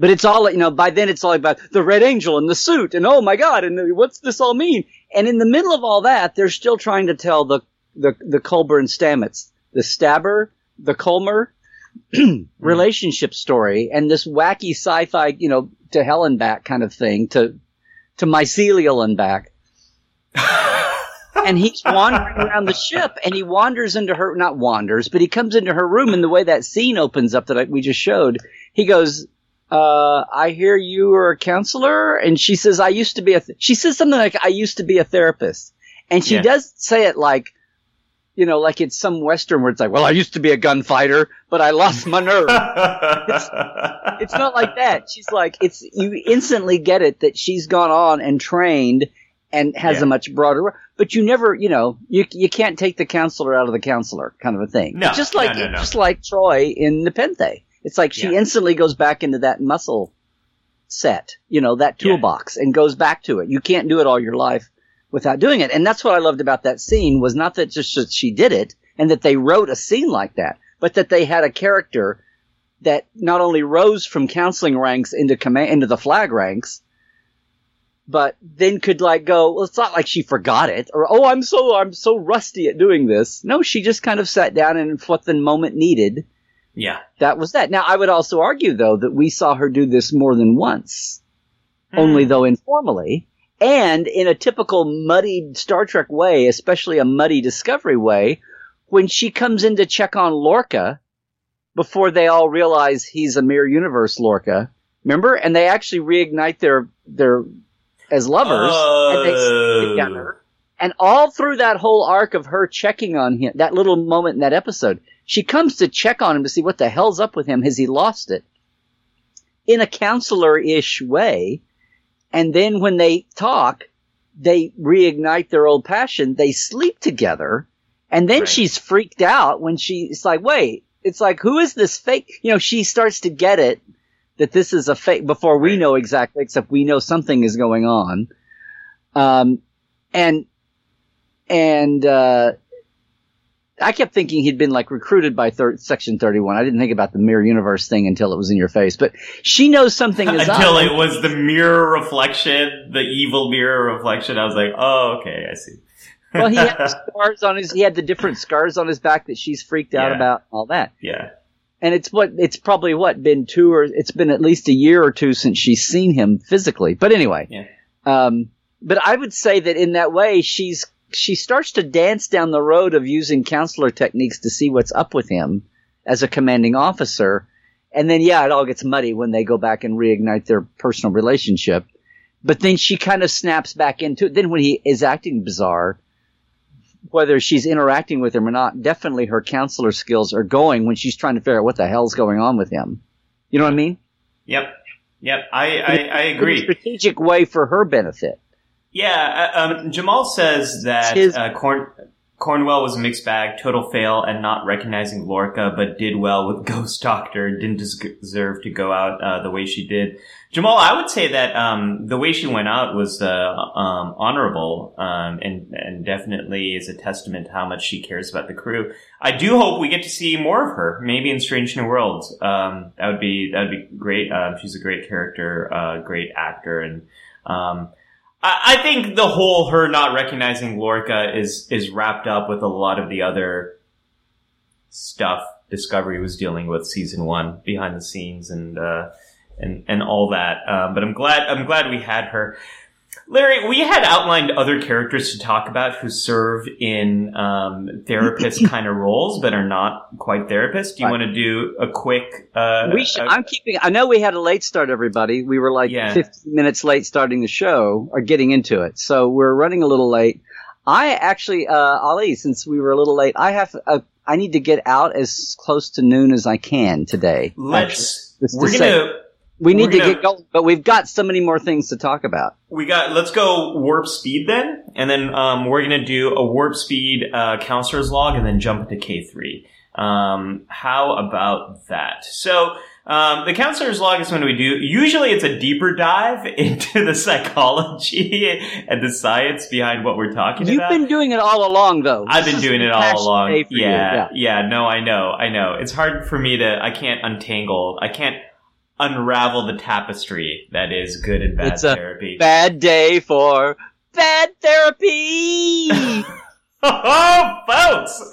Speaker 2: But it's all, you know, by then it's all about the Red Angel and the suit and oh my god, and what's this all mean? And in the middle of all that, they're still trying to tell the, the, the Culber and Stamets, the Stabber, the Culmer <clears throat> relationship story and this wacky sci-fi, you know, to hell and back kind of thing, to, to mycelial and back. and he's wandering around the ship and he wanders into her, not wanders, but he comes into her room and the way that scene opens up that I, we just showed, he goes, uh, I hear you are a counselor. And she says, I used to be a, th-. she says something like, I used to be a therapist. And she yeah. does say it like, you know, like it's some Western where it's like, well, I used to be a gunfighter, but I lost my nerve. <laughs> it's, it's not like that. She's like, it's, you instantly get it that she's gone on and trained and has yeah. a much broader, but you never, you know, you, you can't take the counselor out of the counselor kind of a thing.
Speaker 1: No,
Speaker 2: just like,
Speaker 1: no, no, no.
Speaker 2: just like Troi in Nepenthe. It's like she yeah. instantly goes back into that muscle set, you know, that toolbox yeah. and goes back to it. You can't do it all your life without doing it. And that's what I loved about that scene was not that just that she did it and that they wrote a scene like that, but that they had a character that not only rose from counseling ranks into command, into the flag ranks, but then could like go, well, it's not like she forgot it or, oh, I'm so, I'm so rusty at doing this. No, she just kind of sat down and what the moment needed
Speaker 1: yeah.
Speaker 2: That was that. Now, I would also argue, though, that we saw her do this more than once, mm. only though informally, and in a typical muddied Star Trek way, especially a muddy Discovery way, when she comes in to check on Lorca before they all realize he's a mirror universe Lorca. Remember? And they actually reignite their, their, as lovers, uh... and they together. And all through that whole arc of her checking on him, that little moment in that episode, she comes to check on him to see what the hell's up with him. Has he lost it? In a counselor-ish way. And then when they talk, they reignite their old passion. They sleep together. And then right. she's freaked out when she's like, wait, it's like, who is this fake? You know, she starts to get it that this is a fake before we know exactly, except we know something is going on. Um, and, and, uh, I kept thinking he'd been like recruited by thir- Section 31. I didn't think about the mirror universe thing until it was in your face, but she knows something is <laughs>
Speaker 1: until it was the mirror reflection, the evil mirror reflection. I was like, oh, okay, I see. <laughs>
Speaker 2: well, he had scars on his, he had the different scars on his back that she's freaked out yeah. about, all that.
Speaker 1: Yeah.
Speaker 2: And it's what, it's probably what, been two or, it's been at least a year or two since she's seen him physically. But anyway.
Speaker 1: Yeah.
Speaker 2: Um, but I would say that in that way, she's she starts to dance down the road of using counselor techniques to see what's up with him as a commanding officer. And then, yeah, it all gets muddy when they go back and reignite their personal relationship. But then she kind of snaps back into it. Then when he is acting bizarre, whether she's interacting with him or not, definitely her counselor skills are going when she's trying to figure out what the hell's going on with him. You know what I mean?
Speaker 1: Yep. Yep. I, I, I agree.
Speaker 2: strategic way for her benefit.
Speaker 1: Yeah, uh, um, Jamal says that his- uh, Corn- Cornwell was a mixed bag, total fail, and not recognizing Lorca, but did well with <laughs> Ghost Doctor. Didn't deserve to go out uh, the way she did. Jamal, I would say that um, the way she went out was uh, um, honorable, um, and and definitely is a testament to how much she cares about the crew. I do hope we get to see more of her, maybe in Strange New Worlds. Um, that would be that would be great. Um, she's a great character, uh, great actor, and um, I, think the whole her not recognizing Lorca is is wrapped up with a lot of the other stuff Discovery was dealing with season one behind the scenes and uh, and and all that. Um, but I'm glad I'm glad we had her. Larry, we had outlined other characters to talk about who serve in um, therapist <laughs> kind of roles, but are not quite therapists. Do you right. want to do a quick? Uh,
Speaker 2: we should, I'm keeping. I know we had a late start, everybody. We were like yeah. 15 minutes late starting the show or getting into it, so we're running a little late. I actually, uh, Ali, since we were a little late, I have a, I need to get out as close to noon as I can today.
Speaker 1: Let's.
Speaker 2: To
Speaker 1: we're
Speaker 2: say-
Speaker 1: gonna.
Speaker 2: We need
Speaker 1: we're
Speaker 2: to
Speaker 1: gonna-
Speaker 2: get going, but we've got so many more things to talk about.
Speaker 1: We got. Let's go warp speed then, and then um, we're gonna do a warp speed uh, counselor's log, and then jump into K three. Um, how about that? So. Um, the counselor's log is when we do. Usually, it's a deeper dive <laughs> into the psychology and the science behind what we're talking about.
Speaker 2: You've been doing it all along, though.
Speaker 1: I've
Speaker 2: This
Speaker 1: been doing it all along.
Speaker 2: you.
Speaker 1: Yeah, yeah, no, I know, I know. It's hard for me to. I can't untangle. I can't unravel the tapestry that is good and bad
Speaker 2: It's a
Speaker 1: therapy.
Speaker 2: Bad day for bad therapy. <laughs>
Speaker 1: oh, folks,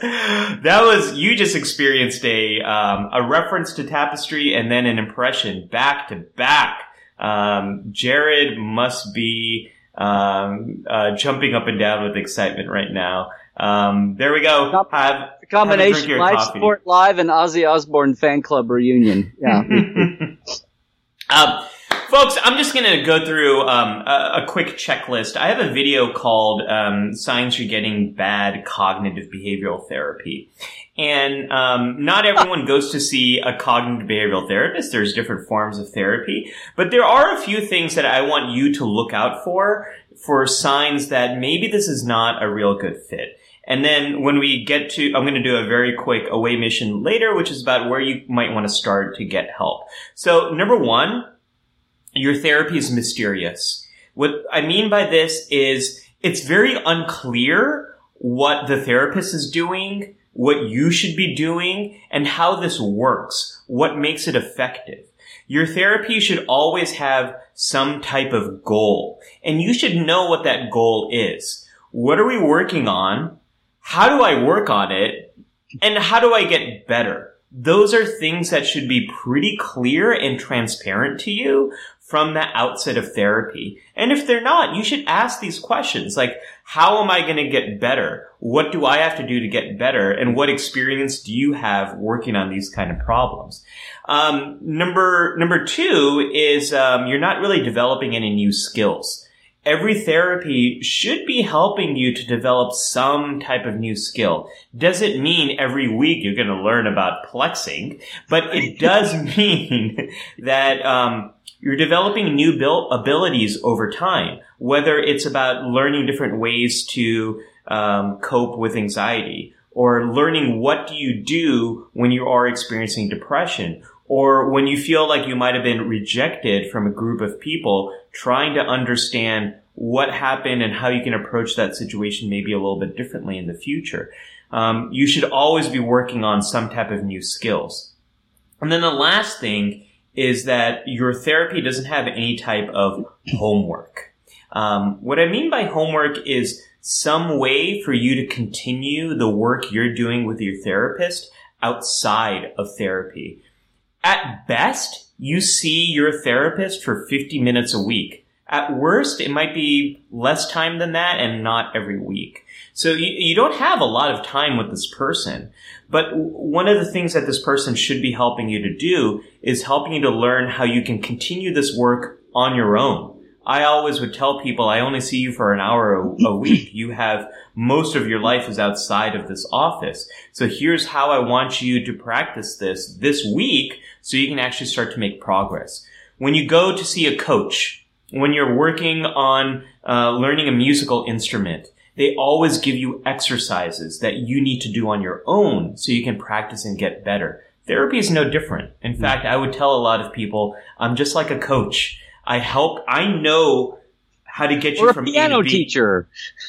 Speaker 1: that was you just experienced a um, a reference to tapestry and then an impression back to back. Um, Jared must be um, uh, jumping up and down with excitement right now. Um, there we go.
Speaker 2: Yep.
Speaker 1: Have
Speaker 2: the
Speaker 1: Have a
Speaker 2: combination live
Speaker 1: coffee.
Speaker 2: sport live and Ozzy Osbourne fan club reunion. Yeah. <laughs>
Speaker 1: um, folks, I'm just going to go through um, a, a quick checklist. I have a video called um, "Signs You're Getting Bad Cognitive Behavioral Therapy." And um, not everyone goes to see a cognitive behavioral therapist. There's different forms of therapy, but there are a few things that I want you to look out for for signs that maybe this is not a real good fit. And then when we get to, I'm going to do a very quick away mission later, which is about where you might want to start to get help. So number one, your therapy is mysterious. What I mean by this is it's very unclear what the therapist is doing, what you should be doing, and how this works, what makes it effective. Your therapy should always have some type of goal, and you should know what that goal is. What are we working on? How do I work on it? And how do I get better? Those are things that should be pretty clear and transparent to you from the outset of therapy. And if they're not, you should ask these questions like, how am I going to get better? What do I have to do to get better? And what experience do you have working on these kind of problems? Um, number, number two is, um, you're not really developing any new skills every therapy should be helping you to develop some type of new skill. Doesn't mean every week you're going to learn about plexing, but it does <laughs> mean that um, you're developing new bil- abilities over time. Whether it's about learning different ways to um, cope with anxiety, or learning what do you do when you are experiencing depression, or when you feel like you might have been rejected from a group of people, trying to understand what happened and how you can approach that situation maybe a little bit differently in the future. Um, you should always be working on some type of new skills. And then the last thing is that your therapy doesn't have any type of homework. Um, what I mean by homework is some way for you to continue the work you're doing with your therapist outside of therapy. At best, you see your therapist for 50 minutes a week. At worst, it might be less time than that and not every week. So you, you don't have a lot of time with this person. But one of the things that this person should be helping you to do is helping you to learn how you can continue this work on your own. I always would tell people, I only see you for an hour a, a <laughs> week. You have most of your life is outside of this office. So here's how I want you to practice this this week so you can actually start to make progress. When you go to see a coach, when you're working on uh, learning a musical instrument, they always give you exercises that you need to do on your own so you can practice and get better. Therapy is no different. In fact, I would tell a lot of people, I'm just like a coach. I help, I know how to get you
Speaker 2: a
Speaker 1: from A
Speaker 2: piano
Speaker 1: to B
Speaker 2: teacher.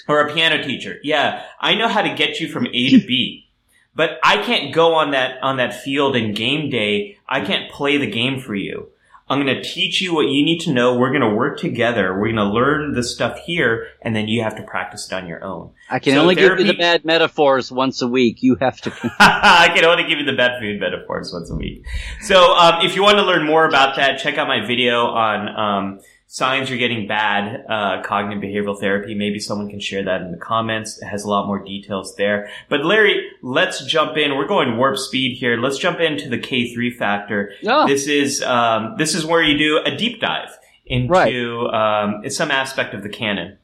Speaker 1: or a piano teacher. Yeah, I know how to get you from A to B. But I can't go on that on that field in game day. I can't play the game for you. I'm going to teach you what you need to know. We're going to work together. We're going to learn the stuff here, and then you have to practice it on your own.
Speaker 2: I can
Speaker 1: So
Speaker 2: only give you the bad metaphors once a week. You have to. <laughs>
Speaker 1: I can only give you the bad food metaphors once a week. So um, if you want to learn more about that, check out my video on um, signs you're getting bad uh, cognitive behavioral therapy. Maybe someone can share that in the comments. It has a lot more details there. But Larry, let's jump in. We're going warp speed here. Let's jump into the K3 factor.
Speaker 2: Oh.
Speaker 1: This is um, this is where you do a deep dive into um, some aspect of the canon.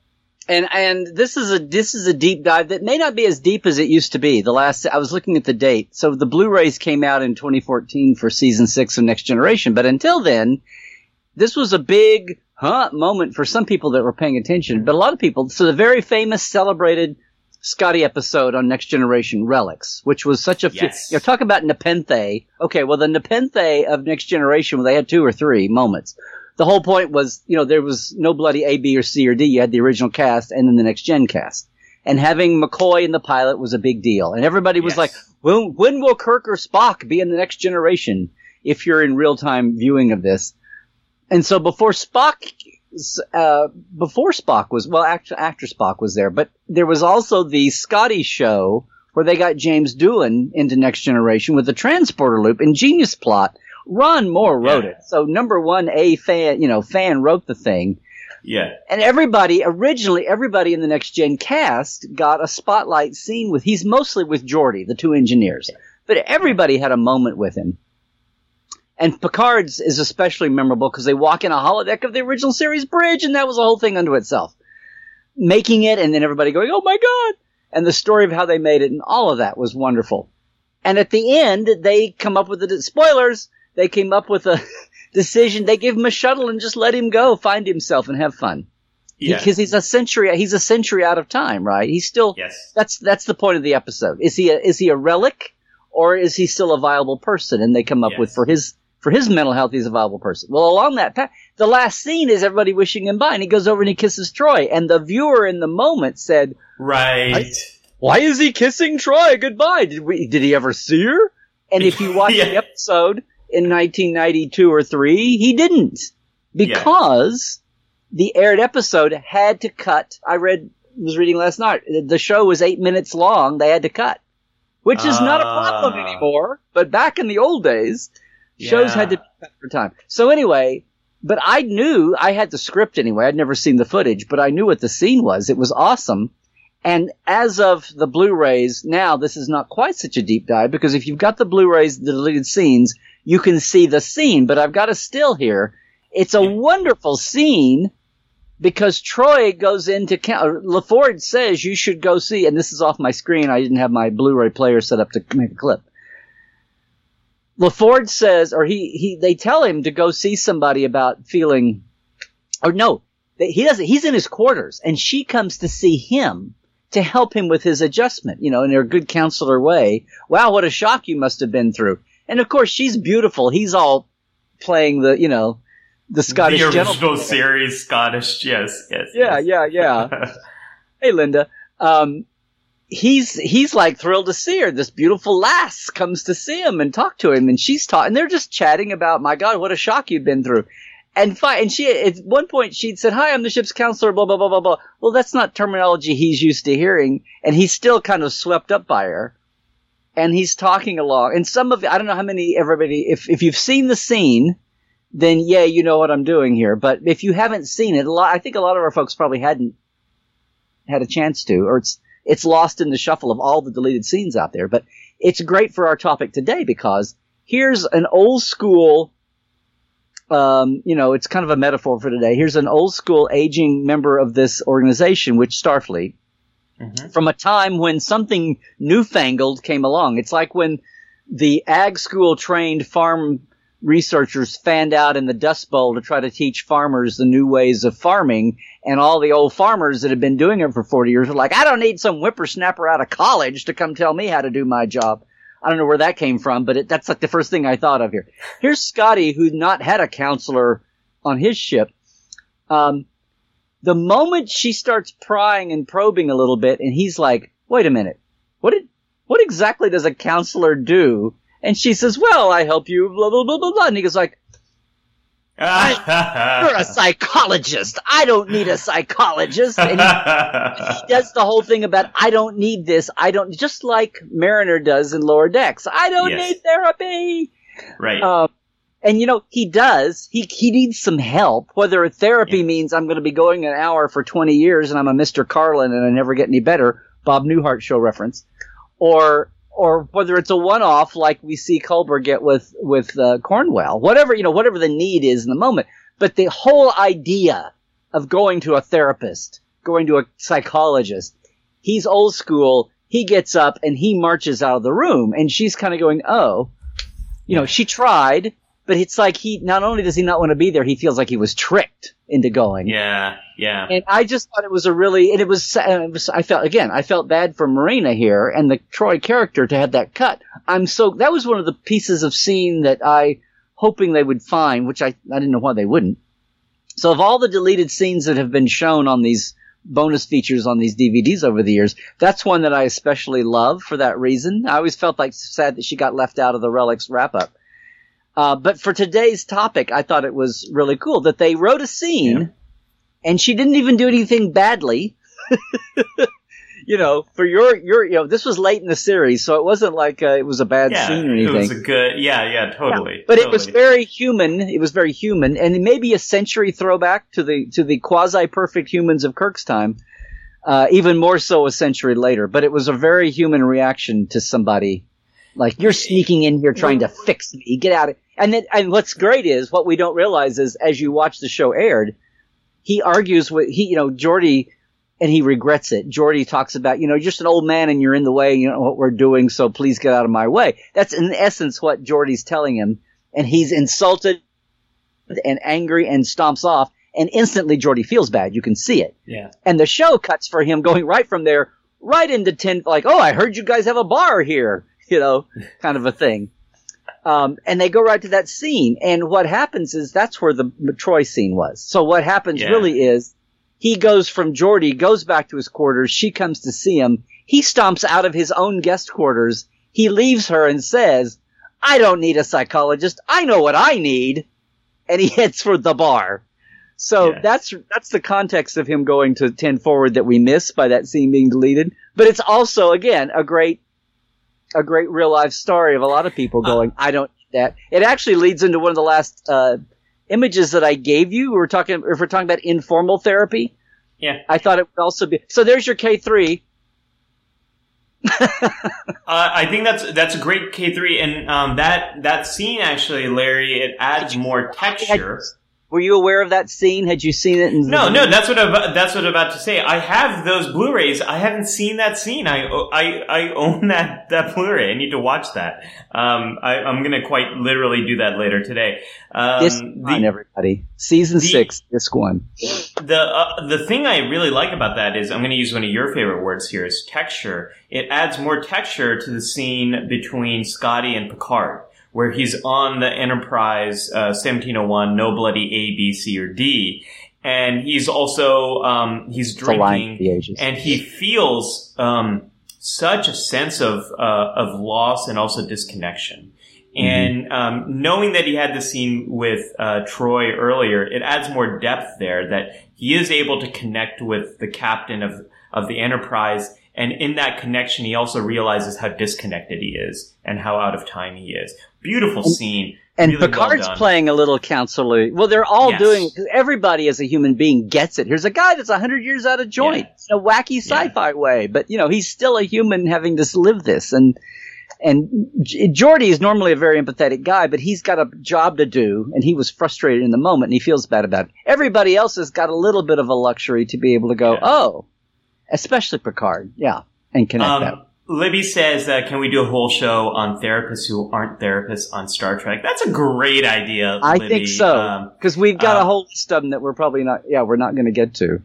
Speaker 2: and and this is a this is a deep dive that may not be as deep as it used to be. The last I was looking at the date, so the Blu-rays came out in 2014 for season six of Next Generation, but until then, this was a big huh moment for some people that were paying attention, but a lot of people. So the very famous, celebrated Scotty episode on Next Generation Relics, which was such a
Speaker 1: Yes.
Speaker 2: you know, talk about Nepenthe. Okay, well the Nepenthe of Next Generation, well, they had two or three moments. The whole point was, you know, there was no bloody A, B, or C or D. You had the original cast and then the Next Gen cast. And having McCoy in the pilot was a big deal. And everybody was
Speaker 1: Yes.
Speaker 2: like, when, when will Kirk or Spock be in the Next Generation? If you're in real time viewing of this. And so before Spock, uh, before Spock was, well, actually after Spock was there, but there was also the Scotty show where they got James Doohan into Next Generation with the transporter loop. Ingenious plot. Ron Moore wrote
Speaker 1: Yeah.
Speaker 2: it. So number one, a fan, you know, fan wrote the thing.
Speaker 1: Yeah.
Speaker 2: And everybody, originally, everybody in the Next Gen cast got a spotlight scene with, he's mostly with Geordi, the two engineers. But everybody had a moment with him. And Picard's is especially memorable because they walk in a holodeck of the original series bridge, and that was a whole thing unto itself. Making it, and then everybody going, oh my god! And the story of how they made it, and all of that was wonderful. And at the end, they come up with the, spoilers, they came up with a <laughs> decision, they give him a shuttle and just let him go, find himself, and have fun
Speaker 1: Yeah.
Speaker 2: because he's a century he's a century out of time right he's still
Speaker 1: yes.
Speaker 2: that's that's the point of the episode is he a, is he a relic or is he still a viable person and they come up
Speaker 1: Yes.
Speaker 2: with for his for his mental health he's a viable person well along that path the last scene is everybody wishing him bye and he goes over and he kisses troi and the viewer in the moment said
Speaker 1: Right.
Speaker 2: why is he kissing troi goodbye did we did he ever see her and if you watch <laughs> the episode in 1992 or 3 he didn't because the aired episode had to cut. I read, was reading last night. The show was eight minutes long. They had to cut, which is not a problem
Speaker 1: Ah.
Speaker 2: anymore. But back in the old days, shows had to be cut for time. So anyway, but I knew I had the script anyway. I'd never seen the footage, but I knew what the scene was. It was awesome. And as of the Blu-rays, now this is not quite such a deep dive because if you've got the Blu-rays, the deleted scenes, you can see the scene. But I've got a still here. It's a wonderful scene because Troi goes into count. La Forge says you should go see, and this is off my screen. I didn't have my Blu-ray player set up to make a clip. La Forge says, or he, he, they tell him to go see somebody about feeling, or no, he doesn't, he's in his quarters and she comes to see him to help him with his adjustment, you know, in her good counselor way. Wow, what a shock you must have been through. And of course, she's beautiful. He's all playing the, you know, the Scottish
Speaker 1: the original
Speaker 2: gentleman.
Speaker 1: series Scottish. Yes. Yes.
Speaker 2: Yeah,
Speaker 1: yes.
Speaker 2: yeah, yeah. <laughs> hey, Linda. Um, he's he's like thrilled to see her. This beautiful lass comes to see him and talk to him, and she's talking. And they're just chatting about, my God, what a shock you've been through. And and she at one point she'd said, "Hi, I'm the ship's counselor." Blah blah blah blah blah. Well, that's not terminology he's used to hearing, and he's still kind of swept up by her. And he's talking along, and some of I don't know how many everybody. If if you've seen the scene, then yeah, you know what I'm doing here. But if you haven't seen it, a lot, I think a lot of our folks probably hadn't had a chance to, or it's it's lost in the shuffle of all the deleted scenes out there. But it's great for our topic today because here's an old school. Um, you know, it's kind of a metaphor for today. Here's an old school aging member of this organization, which Starfleet,
Speaker 1: Mhm.
Speaker 2: from a time when something newfangled came along. It's like when the ag school trained farm researchers fanned out in the Dust Bowl to try to teach farmers the new ways of farming, and all the old farmers that had been doing it for 40 years are like, I don't need some whippersnapper out of college to come tell me how to do my job. I don't know where that came from, but it, that's like the first thing I thought of here. Here's Scotty, who's not had a counselor on his ship. Um, the moment she starts prying and probing a little bit, and he's like, "Wait a minute, what did, what exactly does a counselor do?" And she says, "Well, I help you." Blah blah blah blah blah. And he goes like, "You're <laughs> a psychologist. I don't need a psychologist." And he, he <laughs> does the whole thing about I don't need this. I don't just like Mariner does in Lower Decks. I don't
Speaker 1: Yes.
Speaker 2: need therapy.
Speaker 1: right.
Speaker 2: Um, and you know, he does. He he needs some help. Whether therapy means I'm going to be going an hour for 20 years and I'm a Mr. Carlin and I never get any better, Bob Newhart show reference, or or whether it's a one-off like we see Culber get with with uh, Cornwell. Whatever you know, whatever the need is in the moment. But the whole idea of going to a therapist, going to a psychologist. He's old school. He gets up and he marches out of the room, and she's kind of going, "Oh, you know, she tried." But it's like he not only does he not want to be there, he feels like he was tricked into going.
Speaker 1: Yeah, yeah.
Speaker 2: And I just thought it was a really, and it was, it was, I felt again, I felt bad for Marina here and the Troi character to have that cut. I'm so that was one of the pieces of scene that I hoping they would find, which I I didn't know why they wouldn't. So of all the deleted scenes that have been shown on these bonus features on these DVDs over the years, that's one that I especially love for that reason. I always felt like sad that she got left out of the Relics wrap up. Uh, but for today's topic, I thought it was really cool that they wrote a scene
Speaker 1: Yeah.
Speaker 2: and she didn't even do anything badly. <laughs> you know, for your, your, you know, this was late in the series, so it wasn't like uh, it was a bad
Speaker 1: yeah,
Speaker 2: scene or anything.
Speaker 1: it was a good. Yeah, yeah, totally.
Speaker 2: But it was very human. It was very human, and maybe a century throwback to the to the quasi perfect humans of Kirk's time. Uh, even more so a century later. But it was a very human reaction to somebody like you're sneaking in here trying to fix me. Get out of. And then, and what's great is what we don't realize is as you watch the show aired, he argues with he you know Geordi. And he regrets it. Geordi talks about, you know, you're just an old man and you're in the way, you know what we're doing, so please get out of my way. That's in essence what Geordi's telling him. And he's insulted and angry and stomps off. And instantly Geordi feels bad. You can see it.
Speaker 1: Yeah.
Speaker 2: And the show cuts for him going right from there, right into 10, like, oh, I heard you guys have a bar here, <laughs> you know, kind of a thing. Um, and they go right to that scene. And what happens is that's where the Troi scene was. So what happens
Speaker 1: Yeah.
Speaker 2: really is he goes from Geordi, goes back to his quarters. She comes to see him. He stomps out of his own guest quarters. He leaves her and says, I don't need a psychologist. I know what I need. And he <laughs> heads for the bar. So
Speaker 1: Yeah.
Speaker 2: that's, that's the context of him going to 10 forward that we miss by that scene being deleted. But it's also, again, a great, a great real life story of a lot of people going, I don't need that. It actually leads into one of the last, uh, images that I gave you. We're talking, if we're talking about informal therapy,
Speaker 1: Yeah.
Speaker 2: I thought it would also be. So there's your K3. <laughs>
Speaker 1: Uh, I think that's that's a great K three, and um, that that scene actually, Larry, it adds more texture.
Speaker 2: Were you aware of that scene? Had you seen it? In
Speaker 1: No, no, that's what I'm, that's what I'm about to say. I have those Blu-rays. I haven't seen that scene. I I, I own <laughs> that that Blu-ray. I need to watch that. Um, I, I'm gonna quite literally do that later today. Um,
Speaker 2: Disc one, everybody. Season
Speaker 1: the-
Speaker 2: six, disc one.
Speaker 1: the uh, the thing I really like about that is I'm going to use one of your favorite words here is texture. It adds more texture to the scene between Scotty and Picard, where he's on the Enterprise uh, 1701, no bloody A, B, C, or D, and he's also um, he's
Speaker 2: It's a line
Speaker 1: drinking and he feels um, such a sense of uh, of loss and also disconnection. And um, knowing that he had the scene with uh, Troi earlier, it adds more depth there. That he is able to connect with the captain of of the Enterprise, and in that connection, he also realizes how disconnected he is and how out of time he is. Beautiful scene.
Speaker 2: And
Speaker 1: really
Speaker 2: Picard's
Speaker 1: done.
Speaker 2: playing a little counselor. Well, they're all
Speaker 1: Yes.
Speaker 2: doing. Everybody as a human being gets it. Here's a guy that's hundred years out of joint in a wacky sci-fi way, but you know he's still a human having to live this. And and J- Geordi is normally a very empathetic guy, but he's got a job to do, and he was frustrated in the moment, and he feels bad about it. Everybody else has got a little bit of a luxury to be able to go,
Speaker 1: Yeah.
Speaker 2: oh, especially Picard, yeah, and connect um, that.
Speaker 1: Um, Libby says, uh, "Can we do a whole show on therapists who aren't therapists on Star Trek?" That's a great idea.
Speaker 2: I
Speaker 1: Libby.
Speaker 2: think so
Speaker 1: Um,
Speaker 2: because we've got
Speaker 1: uh,
Speaker 2: a whole list of them that we're probably not. Yeah, we're not going to get to.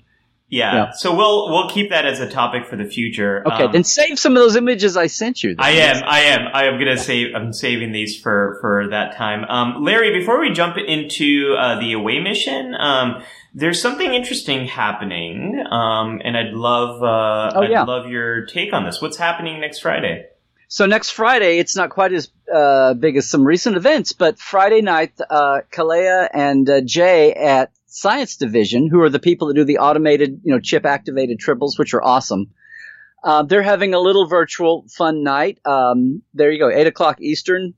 Speaker 1: Yeah.
Speaker 2: Yeah.
Speaker 1: So we'll we'll keep that as a topic for the future.
Speaker 2: Okay,
Speaker 1: Um,
Speaker 2: then save some of those images I sent you. then.
Speaker 1: I am, I am, I am gonna save. I'm saving these for for that time. Um, Larry, before we jump into uh, the away mission, um, there's something interesting happening, um, and I'd love, uh,
Speaker 2: Oh,
Speaker 1: I'd
Speaker 2: yeah.
Speaker 1: love your take on this. What's happening next Friday?
Speaker 2: So next Friday, it's not quite as uh, big as some recent events, but Friday night, uh, Kalea and uh, Jay at Science Division, who are the people that do the automated, you know, chip activated triples, which are awesome. Uh, they're having a little virtual fun night. Um, there you go, eight o'clock Eastern,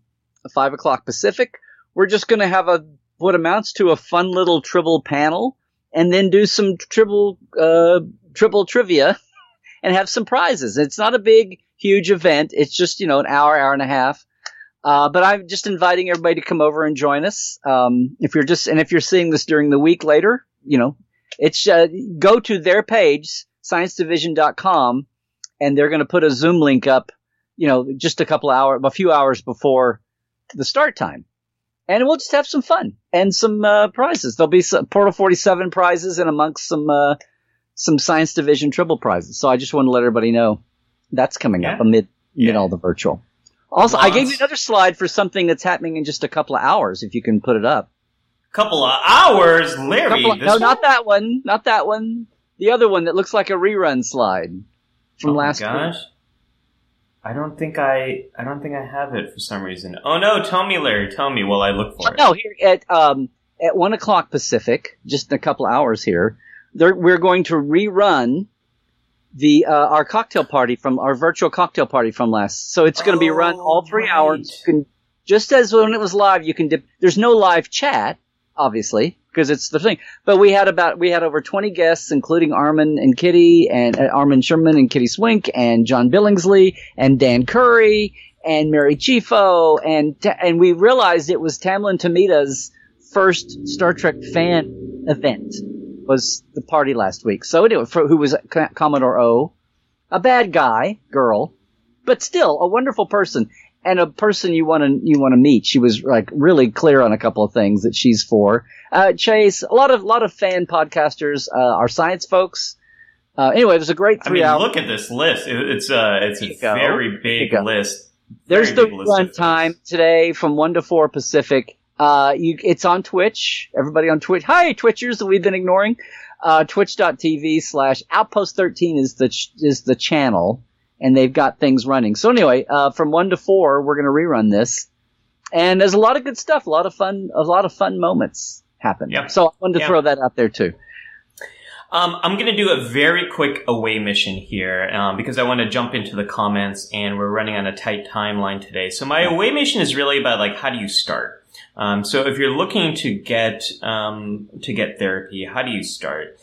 Speaker 2: five o'clock Pacific. We're just going to have a what amounts to a fun little triple panel, and then do some triple uh, triple trivia, <laughs> and have some prizes. It's not a big, huge event. It's just you know an hour, hour and a half. Uh, but I'm just inviting everybody to come over and join us. Um, if you're just and if you're seeing this during the week later, you know, It's uh, go to their page, sciencedivision.com, and they're going to put a Zoom link up, you know, just a couple hours, a few hours before the start time. And we'll just have some fun and some uh, prizes. There'll be some Portal 47 prizes and amongst some uh, some Science Division triple prizes. So I just want to let everybody know that's coming
Speaker 1: Yeah.
Speaker 2: up amid, amid
Speaker 1: Yeah.
Speaker 2: all the virtual. Also, I gave you another slide for something that's happening in just a couple of hours, if you can put it up.
Speaker 1: Couple of hours, Larry.
Speaker 2: Of- no,
Speaker 1: one?
Speaker 2: not that one. Not that one. The other one that looks like a rerun slide from last week.
Speaker 1: oh
Speaker 2: last
Speaker 1: my
Speaker 2: week.
Speaker 1: gosh. I don't think I. I don't think I have it for some reason. Oh no! Tell me, Larry. Tell me while I look for it.
Speaker 2: No, here at um at one o'clock Pacific, just in a couple hours here, we're going to rerun the uh, our cocktail party from our virtual cocktail party from last. So it's going to be run
Speaker 1: Oh,
Speaker 2: all three
Speaker 1: right.
Speaker 2: hours. You can just as when it was live, you can dip. There's no live chat, obviously, because it's the thing. But we had about we had over 20 guests, including Armin and Kitty and uh, Armin Shimerman and Kitty Swink and John Billingsley and Dan Curry and Mary Chieffo and and we realized it was Tamlyn Tomita's first Star Trek fan event was the party last week. So anyway, for, who was C- Commodore O, a bad guy, girl, but still a wonderful person and a person you want to you want to meet. She was like really clear on a couple of things that she's for. Uh, Chase, a lot of lot of fan podcasters, uh, our science folks. Uh, anyway, it was a great
Speaker 1: I
Speaker 2: three
Speaker 1: mean,
Speaker 2: hours.
Speaker 1: look at this list. It- it's a. It's a
Speaker 2: go.
Speaker 1: very big list.
Speaker 2: There's
Speaker 1: Very
Speaker 2: the
Speaker 1: big list
Speaker 2: run time today from one to four Pacific. Uh, you, it's on Twitch. Everybody on Twitch. Hi, Twitchers that we've been ignoring. Uh, twitch.tv slash outpost 13 is the, ch- is the channel and they've got things running. So anyway, uh, from one to four, we're going to rerun this and there's a lot of good stuff, a lot of fun, a lot of fun moments happen.
Speaker 1: Yep.
Speaker 2: So I wanted to
Speaker 1: Yeah.
Speaker 2: throw that out there too.
Speaker 1: Um, I'm going to do a very quick away mission here um, because I want to jump into the comments and we're running on a tight timeline today. So my away mission is really about like how do you start. Um, so if you're looking to get um, to get therapy, how do you start?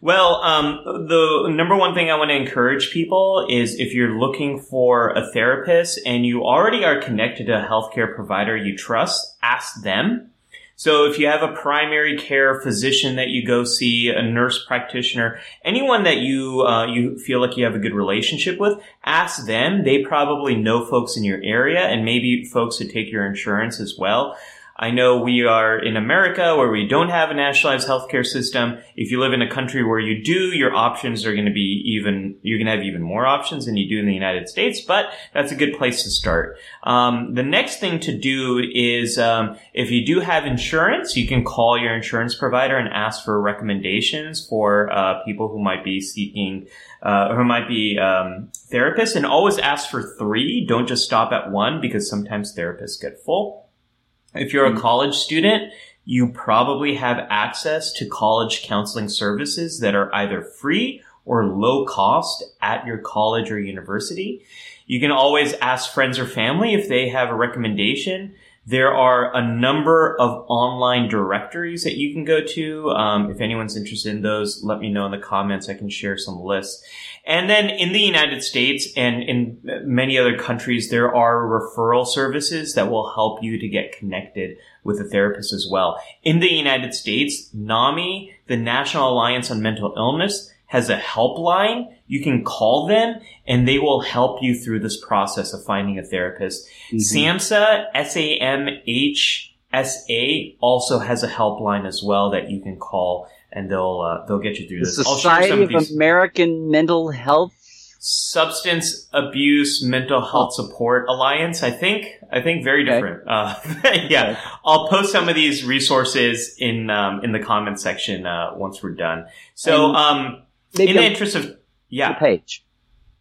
Speaker 1: Well, um, the number one thing I want to encourage people is if you're looking for a therapist and you already are connected to a healthcare provider you trust, ask them. So if you have a primary care physician that you go see, a nurse practitioner, anyone that you uh, you feel like you have a good relationship with, ask them. They probably know folks in your area and maybe folks who take your insurance as well. I know we are in America where we don't have a nationalized healthcare system. If you live in a country where you do, your options are going to be even, you're going to have even more options than you do in the United States, but that's a good place to start. Um, the next thing to do is, um, if you do have insurance, you can call your insurance provider and ask for recommendations for, uh, people who might be seeking, uh, who might be, um, therapists and always ask for three. Don't just stop at one because sometimes therapists get full. If you're a hmm. college student, you probably have access to college counseling services that are either free or low cost at your college or university. You can always ask friends or family if they have a recommendation. There are a number of online directories that you can go to. Um, if anyone's interested in those, let me know in the comments. I can share some lists. And then in the United States and in many other countries, there are referral services that will help you to get connected with a therapist as well. In the United States, NAMI, the National Alliance on Mental Illness, has a helpline. You can call them and they will help you through this process of finding a therapist.
Speaker 2: Mm-hmm.
Speaker 1: SAMHSA, S-A-M-H-S-A, also has a helpline as well that you can call and they'll, uh, they'll get you through
Speaker 2: The
Speaker 1: this. I'll share some
Speaker 2: Society
Speaker 1: of
Speaker 2: of American Mental Health.
Speaker 1: substance abuse mental health support alliance i think i think very
Speaker 2: Okay.
Speaker 1: different uh, <laughs> yeah i'll post some of these resources in um, in the comment section uh, once we're done so um
Speaker 2: Maybe
Speaker 1: in the interest of yeah, the
Speaker 2: page.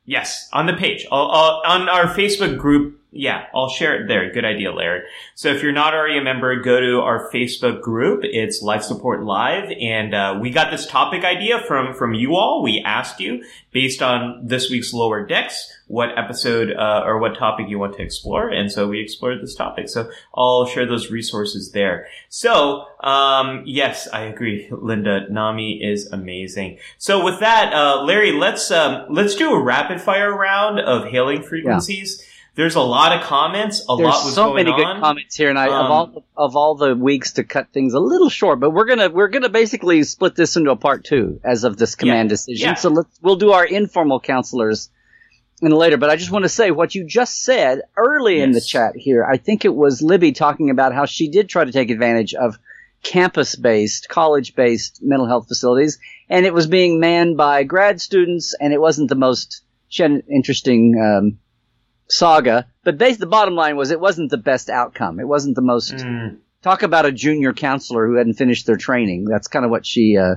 Speaker 1: yes on the page I'll, I'll, on our facebook group yeah i'll share it there. Good idea larry. So if you're not already a member go to our facebook group. It's life support live and uh, we got this topic idea from from you all. We asked you based on this week's lower decks what episode uh, or what topic you want to explore and so we explored this topic. So i'll share those resources there. So um, yes i agree. Linda nami is amazing. So with that uh, larry let's um, let's do a rapid fire round of hailing frequencies there's a lot of comments. A
Speaker 2: There's
Speaker 1: lot was
Speaker 2: so
Speaker 1: going
Speaker 2: many
Speaker 1: on.
Speaker 2: good comments here, and I
Speaker 1: Um,
Speaker 2: of all of all the weeks to cut things a little short, but we're gonna we're gonna basically split this into a part two as of this command
Speaker 1: Yeah,
Speaker 2: decision.
Speaker 1: yeah.
Speaker 2: So let's we'll do our informal counselors in later. But I just want to say what you just said early in the chat here. I think it was Libby talking about how she did try to take advantage of campus based, college based mental health facilities, and it was being manned by grad students, and it wasn't the most she had an interesting um, saga. But base, the bottom line was it wasn't the best outcome. It wasn't the most.
Speaker 1: Mm,
Speaker 2: Talk about a junior counselor who hadn't finished their training. That's kind of what she uh,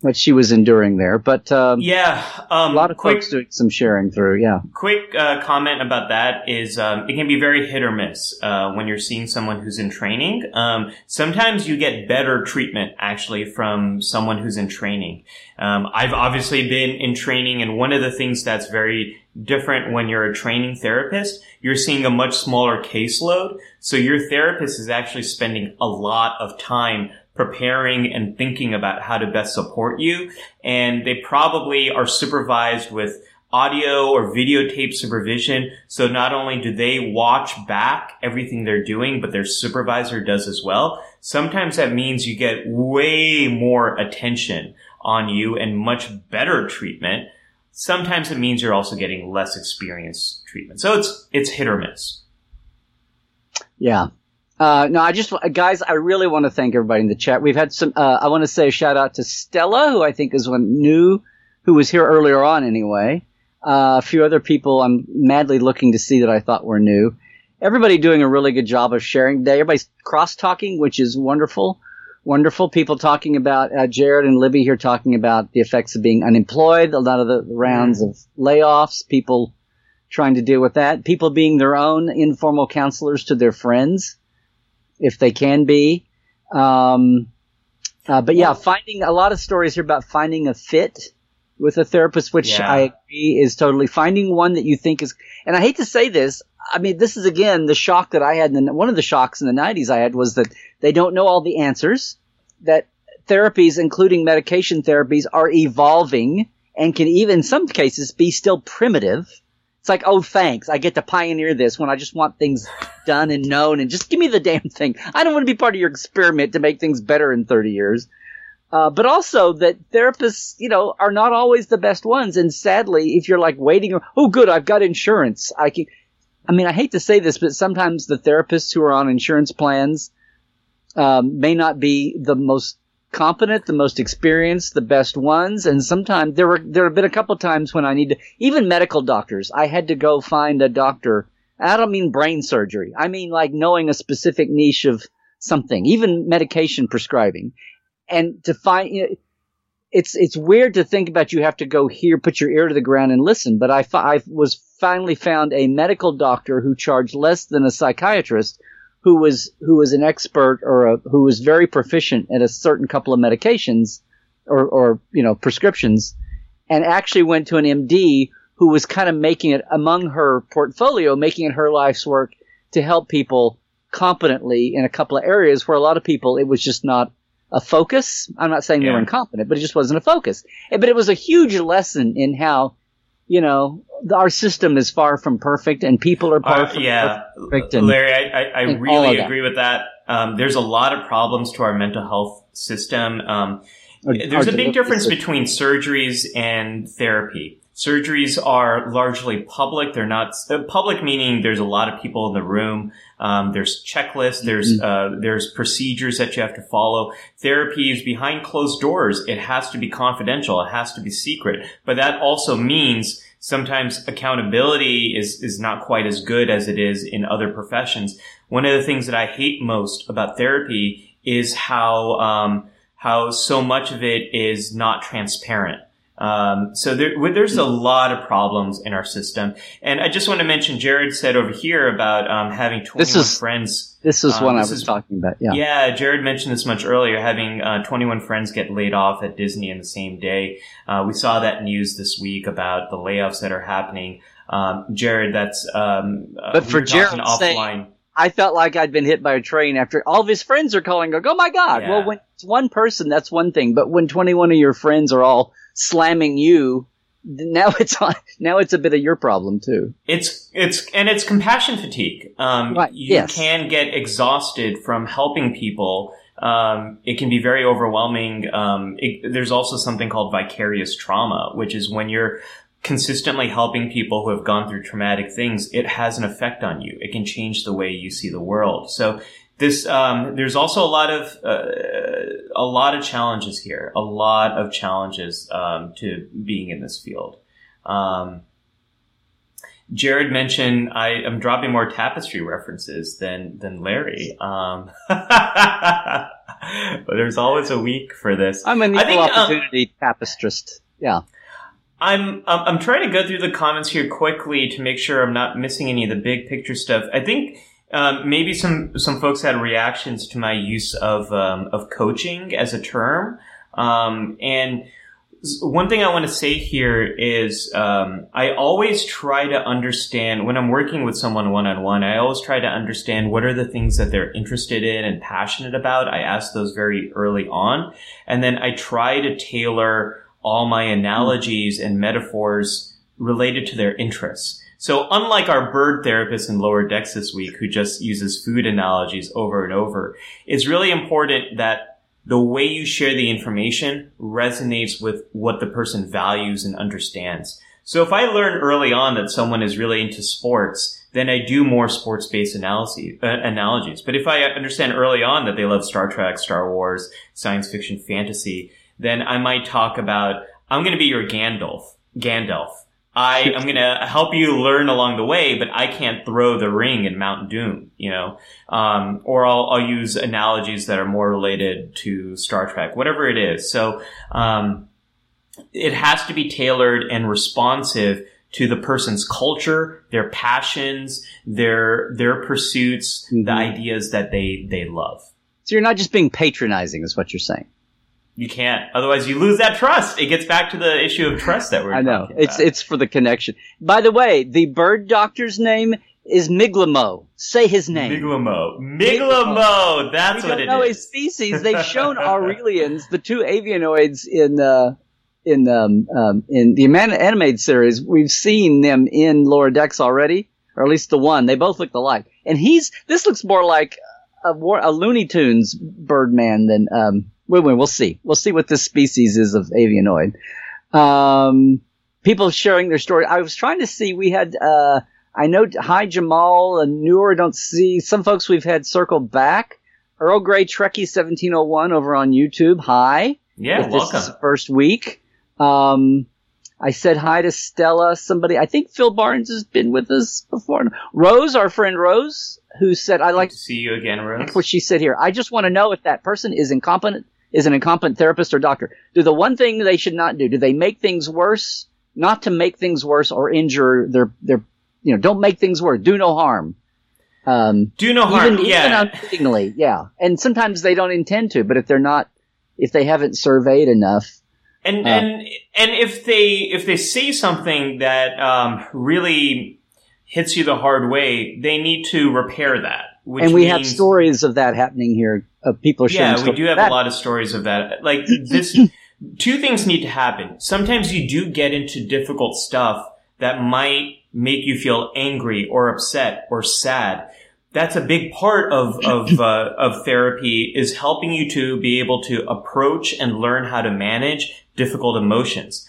Speaker 2: what she was enduring there. But um,
Speaker 1: yeah, um,
Speaker 2: a lot of
Speaker 1: quick,
Speaker 2: folks doing some sharing through. Yeah.
Speaker 1: quick uh, comment about that is um, it can be very hit or miss uh, when you're seeing someone who's in training. Um, sometimes you get better treatment actually from someone who's in training. Um, I've obviously been in training, and one of the things that's very different when you're a training therapist, you're seeing a much smaller caseload. So your therapist is actually spending a lot of time preparing and thinking about how to best support you. And they probably are supervised with audio or videotape supervision. So not only do they watch back everything they're doing, but their supervisor does as well. Sometimes that means you get way more attention on you and much better treatment. Sometimes it means you're also getting less experienced treatment. So it's, it's hit or miss.
Speaker 2: Yeah. Uh, no, I just, guys, I really want to thank everybody in the chat. We've had some, uh, I want to say a shout out to Stella, who I think is one new, who was here earlier on anyway. Uh, a few other people I'm madly looking to see that I thought were new. Everybody doing a really good job of sharing today. Everybody's cross talking, which is wonderful. Wonderful. People talking about, uh, Jared and Libby here talking about the effects of being unemployed, a lot of the rounds of layoffs, people trying to deal with that, people being their own informal counselors to their friends if they can be. Um, uh, but yeah, finding a lot of stories here about finding a fit with a therapist, which
Speaker 1: Yeah.
Speaker 2: I agree is totally finding one that you think is, and I hate to say this. I mean, this is again the shock that I had. In the, one of the shocks in the '90s I had was that they don't know all the answers. That therapies, including medication therapies, are evolving and can even, in some cases, be still primitive. It's like, oh, thanks. I get to pioneer this when I just want things done and known and just give me the damn thing. I don't want to be part of your experiment to make things better in 30 years. Uh, but also that therapists, you know, are not always the best ones. And sadly, if you're like waiting, oh, good, I've got insurance. I can, I mean, I hate to say this, but sometimes the therapists who are on insurance plans, um, may not be the most competent, the most experienced, the best ones. And sometimes there were, there have been a couple times when I need to, even medical doctors, I had to go find a doctor. I don't mean brain surgery. I mean like knowing a specific niche of something, even medication prescribing. And to find, you know, it's, it's weird to think about you have to go here, put your ear to the ground and listen. But I, I was finally found a medical doctor who charged less than a psychiatrist who was who was an expert or a, who was very proficient at a certain couple of medications or, or you know prescriptions, and actually went to an MD who was kind of making it among her portfolio, making it her life's work to help people competently in a couple of areas where a lot of people it was just not a focus. I'm not saying they were incompetent, but it just wasn't a focus. Eh, But it was a huge lesson in how you know our system is far from perfect, and people are far
Speaker 1: Uh,
Speaker 2: from
Speaker 1: yeah,
Speaker 2: perfect. And,
Speaker 1: Larry, I, I, I really agree with that. Um, there's a lot of problems to our mental health system. Um,
Speaker 2: Or-
Speaker 1: there's
Speaker 2: or
Speaker 1: a big difference
Speaker 2: system.
Speaker 1: between surgeries and therapy. Surgeries are largely public. They're not uh, public, meaning there's a lot of people in the room. Um, there's checklists. There's
Speaker 2: Mm-hmm.
Speaker 1: uh, there's procedures that you have to follow. Therapy is behind closed doors. It has to be confidential. It has to be secret. But that also means sometimes accountability is is not quite as good as it is in other professions. One of the things that I hate most about therapy is how um, how so much of it is not transparent. Um, so there, there's a lot of problems in our system, and I just want to mention Jared said over here about um, having 21
Speaker 2: This is-
Speaker 1: friends.
Speaker 2: This is
Speaker 1: Um,
Speaker 2: one I was
Speaker 1: is-
Speaker 2: talking about. Yeah.
Speaker 1: Yeah, Jared mentioned this much earlier, having uh, 21 friends get laid off at Disney in the same day. Uh, we saw that news this week about the layoffs that are happening. Um, Jared, that's um, uh,
Speaker 2: But for Jared saying-
Speaker 1: offline.
Speaker 2: I felt like I'd been hit by a train after all of his friends are calling. Go, oh my god!
Speaker 1: Yeah.
Speaker 2: Well, when it's one person, that's one thing. But when 21 of your friends are all slamming you now it's on, <laughs> now it's a bit of your problem too.
Speaker 1: It's it's and it's compassion fatigue. Um,
Speaker 2: Right,
Speaker 1: You
Speaker 2: yes.
Speaker 1: can get exhausted from helping people. Um, it can be very overwhelming. Um, it, there's also something called vicarious trauma, which is when you're consistently helping people who have gone through traumatic things. It has an effect on you. It can change the way you see the world. So this um, there's also a lot of uh, a lot of challenges here. A lot of challenges um, to being in this field. Um, Jared mentioned I am dropping more tapestry references than than Larry. Um, <laughs> but there's always a week for this.
Speaker 2: I'm an
Speaker 1: I
Speaker 2: equal
Speaker 1: think, um,
Speaker 2: opportunity tapestrist. Yeah.
Speaker 1: I'm I'm trying to go through the comments here quickly to make sure I'm not missing any of the big picture stuff. I think um, maybe some some folks had reactions to my use of um, of coaching as a term, um, and one thing I want to say here is um, I always try to understand when I'm working with someone one on one. I always try to understand what are the things that they're interested in and passionate about. I ask those very early on, and then I try to tailor all my analogies and metaphors related to their interests. So unlike our bird therapist in lower decks this week who just uses food analogies over and over, it's really important that the way you share the information resonates with what the person values and understands. So if I learn early on that someone is really into sports, then I do more sports-based uh, analogies. But if I understand early on that they love Star Trek, Star Wars, science fiction, fantasy, then I might talk about, I'm going to be your Gandalf. Gandalf. I am going to help you learn along the way, but I can't throw the ring in Mount Doom, you know? Um, or I'll, I'll use analogies that are more related to Star Trek, whatever it is. So, um, it has to be tailored and responsive to the person's culture, their passions, their, their pursuits,
Speaker 2: Mhm.
Speaker 1: the ideas that they, they love.
Speaker 2: So you're not just being patronizing, is what you're saying.
Speaker 1: You can't. Otherwise, you lose that trust. It gets back to the issue of trust that we're
Speaker 2: I know. It's
Speaker 1: about.
Speaker 2: it's for the connection. By the way, the bird doctor's name is Migleemo. Say his name.
Speaker 1: Migleemo. Migleemo. That's
Speaker 2: we
Speaker 1: what
Speaker 2: don't
Speaker 1: it
Speaker 2: know
Speaker 1: is.
Speaker 2: his species. They've shown <laughs> Aurelians, the two avianoids in uh, in um, um, in the animated series. We've seen them in lower decks already, or at least the one. They both look alike. And he's this looks more like a, war, a Looney Tunes Birdman than um. Wait, we'll see. We'll see what this species is of avianoid. Um, people sharing their story. I was trying to see. We had. Uh, I know. Hi, Jamal. And newer. Don't see some folks we've had circle back. Earl Grey Trekkie 1701 over on YouTube. Hi.
Speaker 1: Yeah, welcome.
Speaker 2: This is first week. Um, I said hi to Stella. Somebody, I think Phil Barnes has been with us before. Rose, our friend Rose, who said, I like
Speaker 1: Good to see you again, Rose.
Speaker 2: what she said here. I just want to know if that person is incompetent, is an incompetent therapist or doctor. Do the one thing they should not do. Do they make things worse? Not to make things worse or injure their, their, you know, don't make things worse. Do no harm. Um,
Speaker 1: Do no harm.
Speaker 2: even,
Speaker 1: yeah.
Speaker 2: even unwittingly, yeah. And sometimes they don't intend to, but if they're not, if they haven't surveyed enough,
Speaker 1: and
Speaker 2: uh,
Speaker 1: and and if they if they say something that um, really hits you the hard way, they need to repair that. Which
Speaker 2: and we have stories of that happening here of people sharing
Speaker 1: Yeah, we do have
Speaker 2: that.
Speaker 1: a lot of stories of that. Like <laughs> this, two things need to happen. Sometimes you do get into difficult stuff that might make you feel angry or upset or sad. That's a big part of of <laughs> uh, of therapy is helping you to be able to approach and learn how to manage difficult emotions.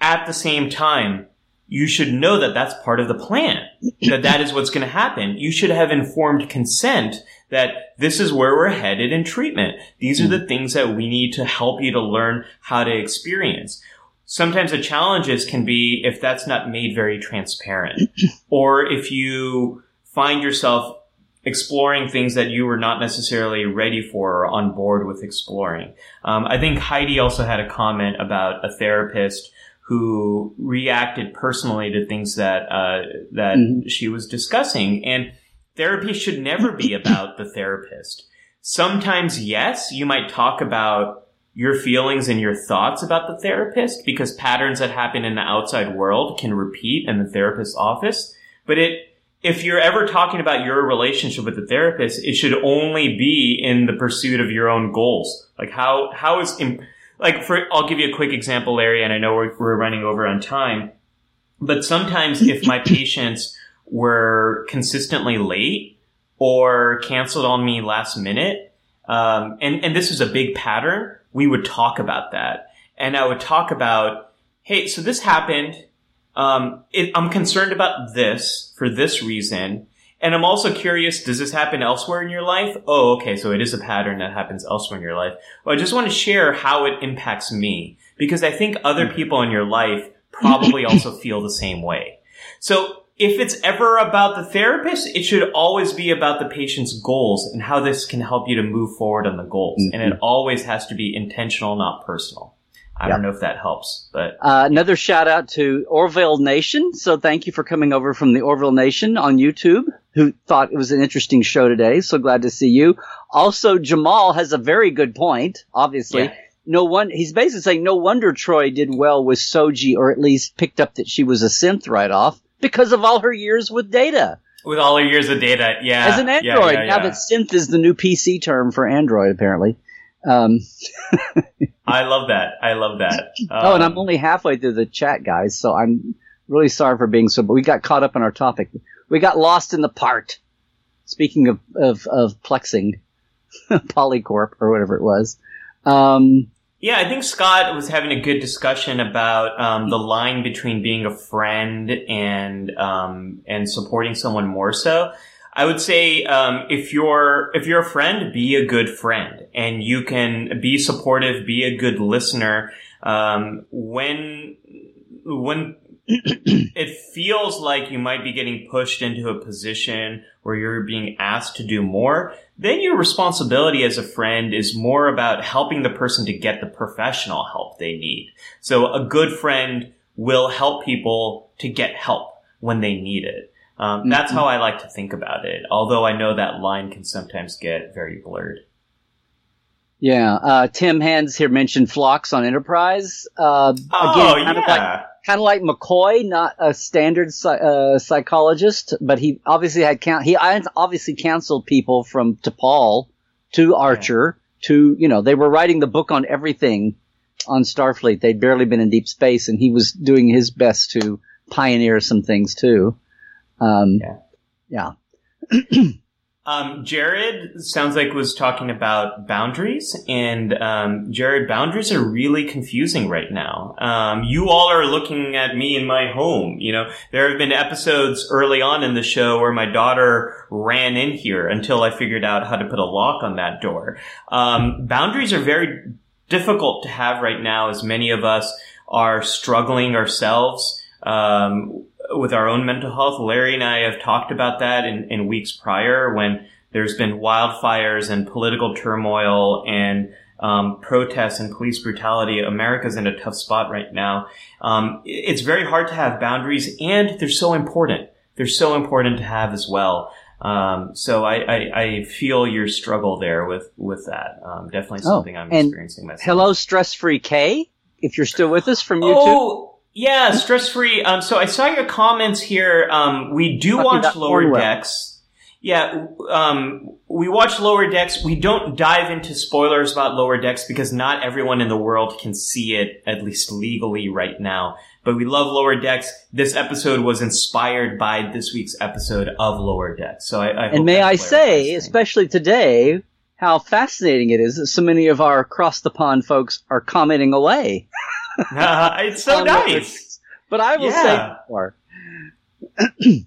Speaker 1: At the same time, you should know that that's part of the plan. that that is what's going to happen. You should have informed consent that this is where we're headed in treatment. These are the things that we need to help you to learn how to experience. Sometimes the challenges can be if that's not made very transparent <clears throat> or if you find yourself exploring things that you were not necessarily ready for or on board with exploring. Um, I think Heidi also had a comment about a therapist who reacted personally to things that uh, that
Speaker 2: Mhm.
Speaker 1: she was discussing, and therapy should never be <laughs> about the therapist. Sometimes, yes, you might talk about your feelings and your thoughts about the therapist because patterns that happen in the outside world can repeat in the therapist's office. But it, if you're ever talking about your relationship with the therapist, it should only be in the pursuit of your own goals. Like how, how is, im- like for I'll give you a quick example, Larry, and I know we're, we're running over on time, but sometimes if my <laughs> patients were consistently late or canceled on me last minute, um, and and this was a big pattern, we would talk about that, and I would talk about, hey, so this happened. Um, it, I'm concerned about this for this reason. And I'm also curious, does this happen elsewhere in your life? Oh, okay. So it is a pattern that happens elsewhere in your life. Well, I just want to share how it impacts me because I think other
Speaker 2: Hmm.
Speaker 1: people in your life probably also <laughs> feel the same way. So if it's ever about the therapist, it should always be about the patient's goals and how this can help you to move forward on the goals. And it always has to be intentional, not personal. I don't know if that helps, but
Speaker 2: Uh, another shout out to Orville Nation. So thank you for coming over from the Orville Nation on YouTube, who thought it was an interesting show today. So glad to see you. Also, Jamal has a very good point. Obviously,
Speaker 1: Yeah.
Speaker 2: no one. He's basically saying no wonder Troi did well with Soji, or at least picked up that she was a synth right off because of all her years with Data
Speaker 1: with all her years of data, yeah.
Speaker 2: as an Android.
Speaker 1: yeah,
Speaker 2: Now
Speaker 1: yeah.
Speaker 2: that synth is the new PC term for Android, apparently. Um, <laughs>
Speaker 1: I love that. I love that. <laughs>
Speaker 2: Oh, and
Speaker 1: Um,
Speaker 2: I'm only halfway through the chat, guys, so I'm really sorry for being so. But we got caught up in our topic. We got lost in the part. Speaking of of, of plexing, <laughs> Polycorp or whatever it was. Um,
Speaker 1: Yeah, I think Scott was having a good discussion about um, the line between being a friend and um, and supporting someone more so. I would say um, if you're if you're a friend, be a good friend, and you can be supportive, be a good listener. Um, when when <clears throat> it feels like you might be getting pushed into a position where you're being asked to do more, then your responsibility as a friend is more about helping the person to get the professional help they need. So a good friend will help people to get help when they need it. Um, That's
Speaker 2: Mhm.
Speaker 1: how I like to think about it. Although I know that line can sometimes get very blurred.
Speaker 2: yeah, uh, Tim Hands here mentioned Phlox on Enterprise. Uh,
Speaker 1: Oh
Speaker 2: again, kind
Speaker 1: yeah,
Speaker 2: of like kind of like McCoy, not a standard uh, psychologist, but he obviously had count. He obviously counseled people from T'Pol to Archer to you know they were writing the book on everything on Starfleet. They'd barely been in deep space, and he was doing his best to pioneer some things too. Um,
Speaker 1: Yeah.
Speaker 2: yeah. <clears throat>
Speaker 1: Um, Jared sounds like was talking about boundaries, and um, Jared, boundaries are really confusing right now. Um, you all are looking at me in my home. You know, there have been episodes early on in the show where my daughter ran in here until I figured out how to put a lock on that door. Um, boundaries are very difficult to have right now, as many of us are struggling ourselves. Um, with our own mental health. Larry and I have talked about that in, in weeks prior when there's been wildfires and political turmoil and um, protests and police brutality. America's in a tough spot right now. Um, it's very hard to have boundaries and they're so important. They're so important to have as well. Um, so I, I, I feel your struggle there with, with that. Um, definitely
Speaker 2: Oh,
Speaker 1: something I'm
Speaker 2: and
Speaker 1: experiencing myself.
Speaker 2: Hello, stress free K. If you're still with us from YouTube.
Speaker 1: Oh, yeah, stress free. Um, so I saw your comments here. Um, we do
Speaker 2: Talking
Speaker 1: watch Lower. Decks. Yeah, um, we watch Lower Decks. We don't dive into spoilers about Lower Decks because not everyone in the world can see it, at least legally right now. But we love Lower Decks. This episode was inspired by this week's episode of Lower Decks. So I, I
Speaker 2: And may I say, especially today, how fascinating it is that so many of our across the pond folks are commenting away. <laughs>
Speaker 1: it's so
Speaker 2: on what we're-
Speaker 1: nice.
Speaker 2: But I will
Speaker 1: Yeah.
Speaker 2: say more. <clears throat>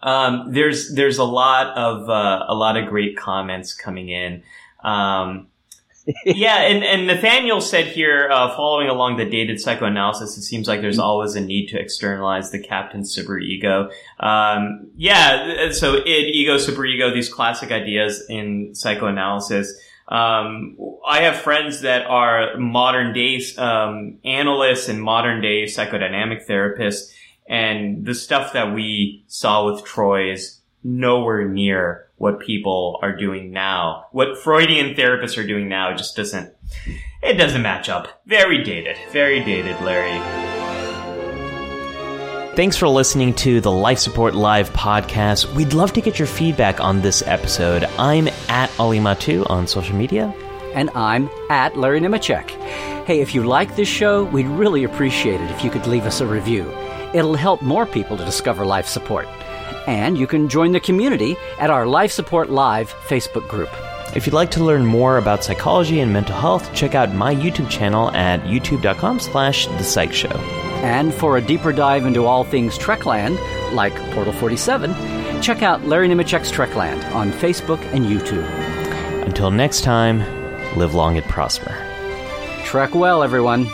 Speaker 1: Um, there's there's a lot of uh, a lot of great comments coming in. Um, <laughs> yeah, and, and Nathaniel said here, uh, following along the dated psychoanalysis, it seems like there's always a need to externalize the captain's super ego. Um, yeah, so id, ego, super ego, these classic ideas in psychoanalysis. Um, I have friends that are modern day um, analysts and modern day psychodynamic therapists, and the stuff that we saw with Troi is nowhere near what people are doing now. What Freudian therapists are doing now just doesn't, it doesn't match up. Very dated. Very dated, Larry. Thanks for listening to the Life Support Live podcast. We'd love to get your feedback on this episode. I'm at Ali Mattu on social media.
Speaker 2: And I'm at Larry Nemecek. Hey, if you like this show, we'd really appreciate it if you could leave us a review. It'll help more people to discover life support. And you can join the community at our Life Support Live Facebook group.
Speaker 1: If you'd like to learn more about psychology and mental health, check out my YouTube channel at youtube.com slash the psych show.
Speaker 2: And for a deeper dive into all things Trekland, like Portal 47, check out Larry Nemecek's Trekland on Facebook and YouTube.
Speaker 1: Until next time, live long and prosper.
Speaker 2: Trek well, everyone.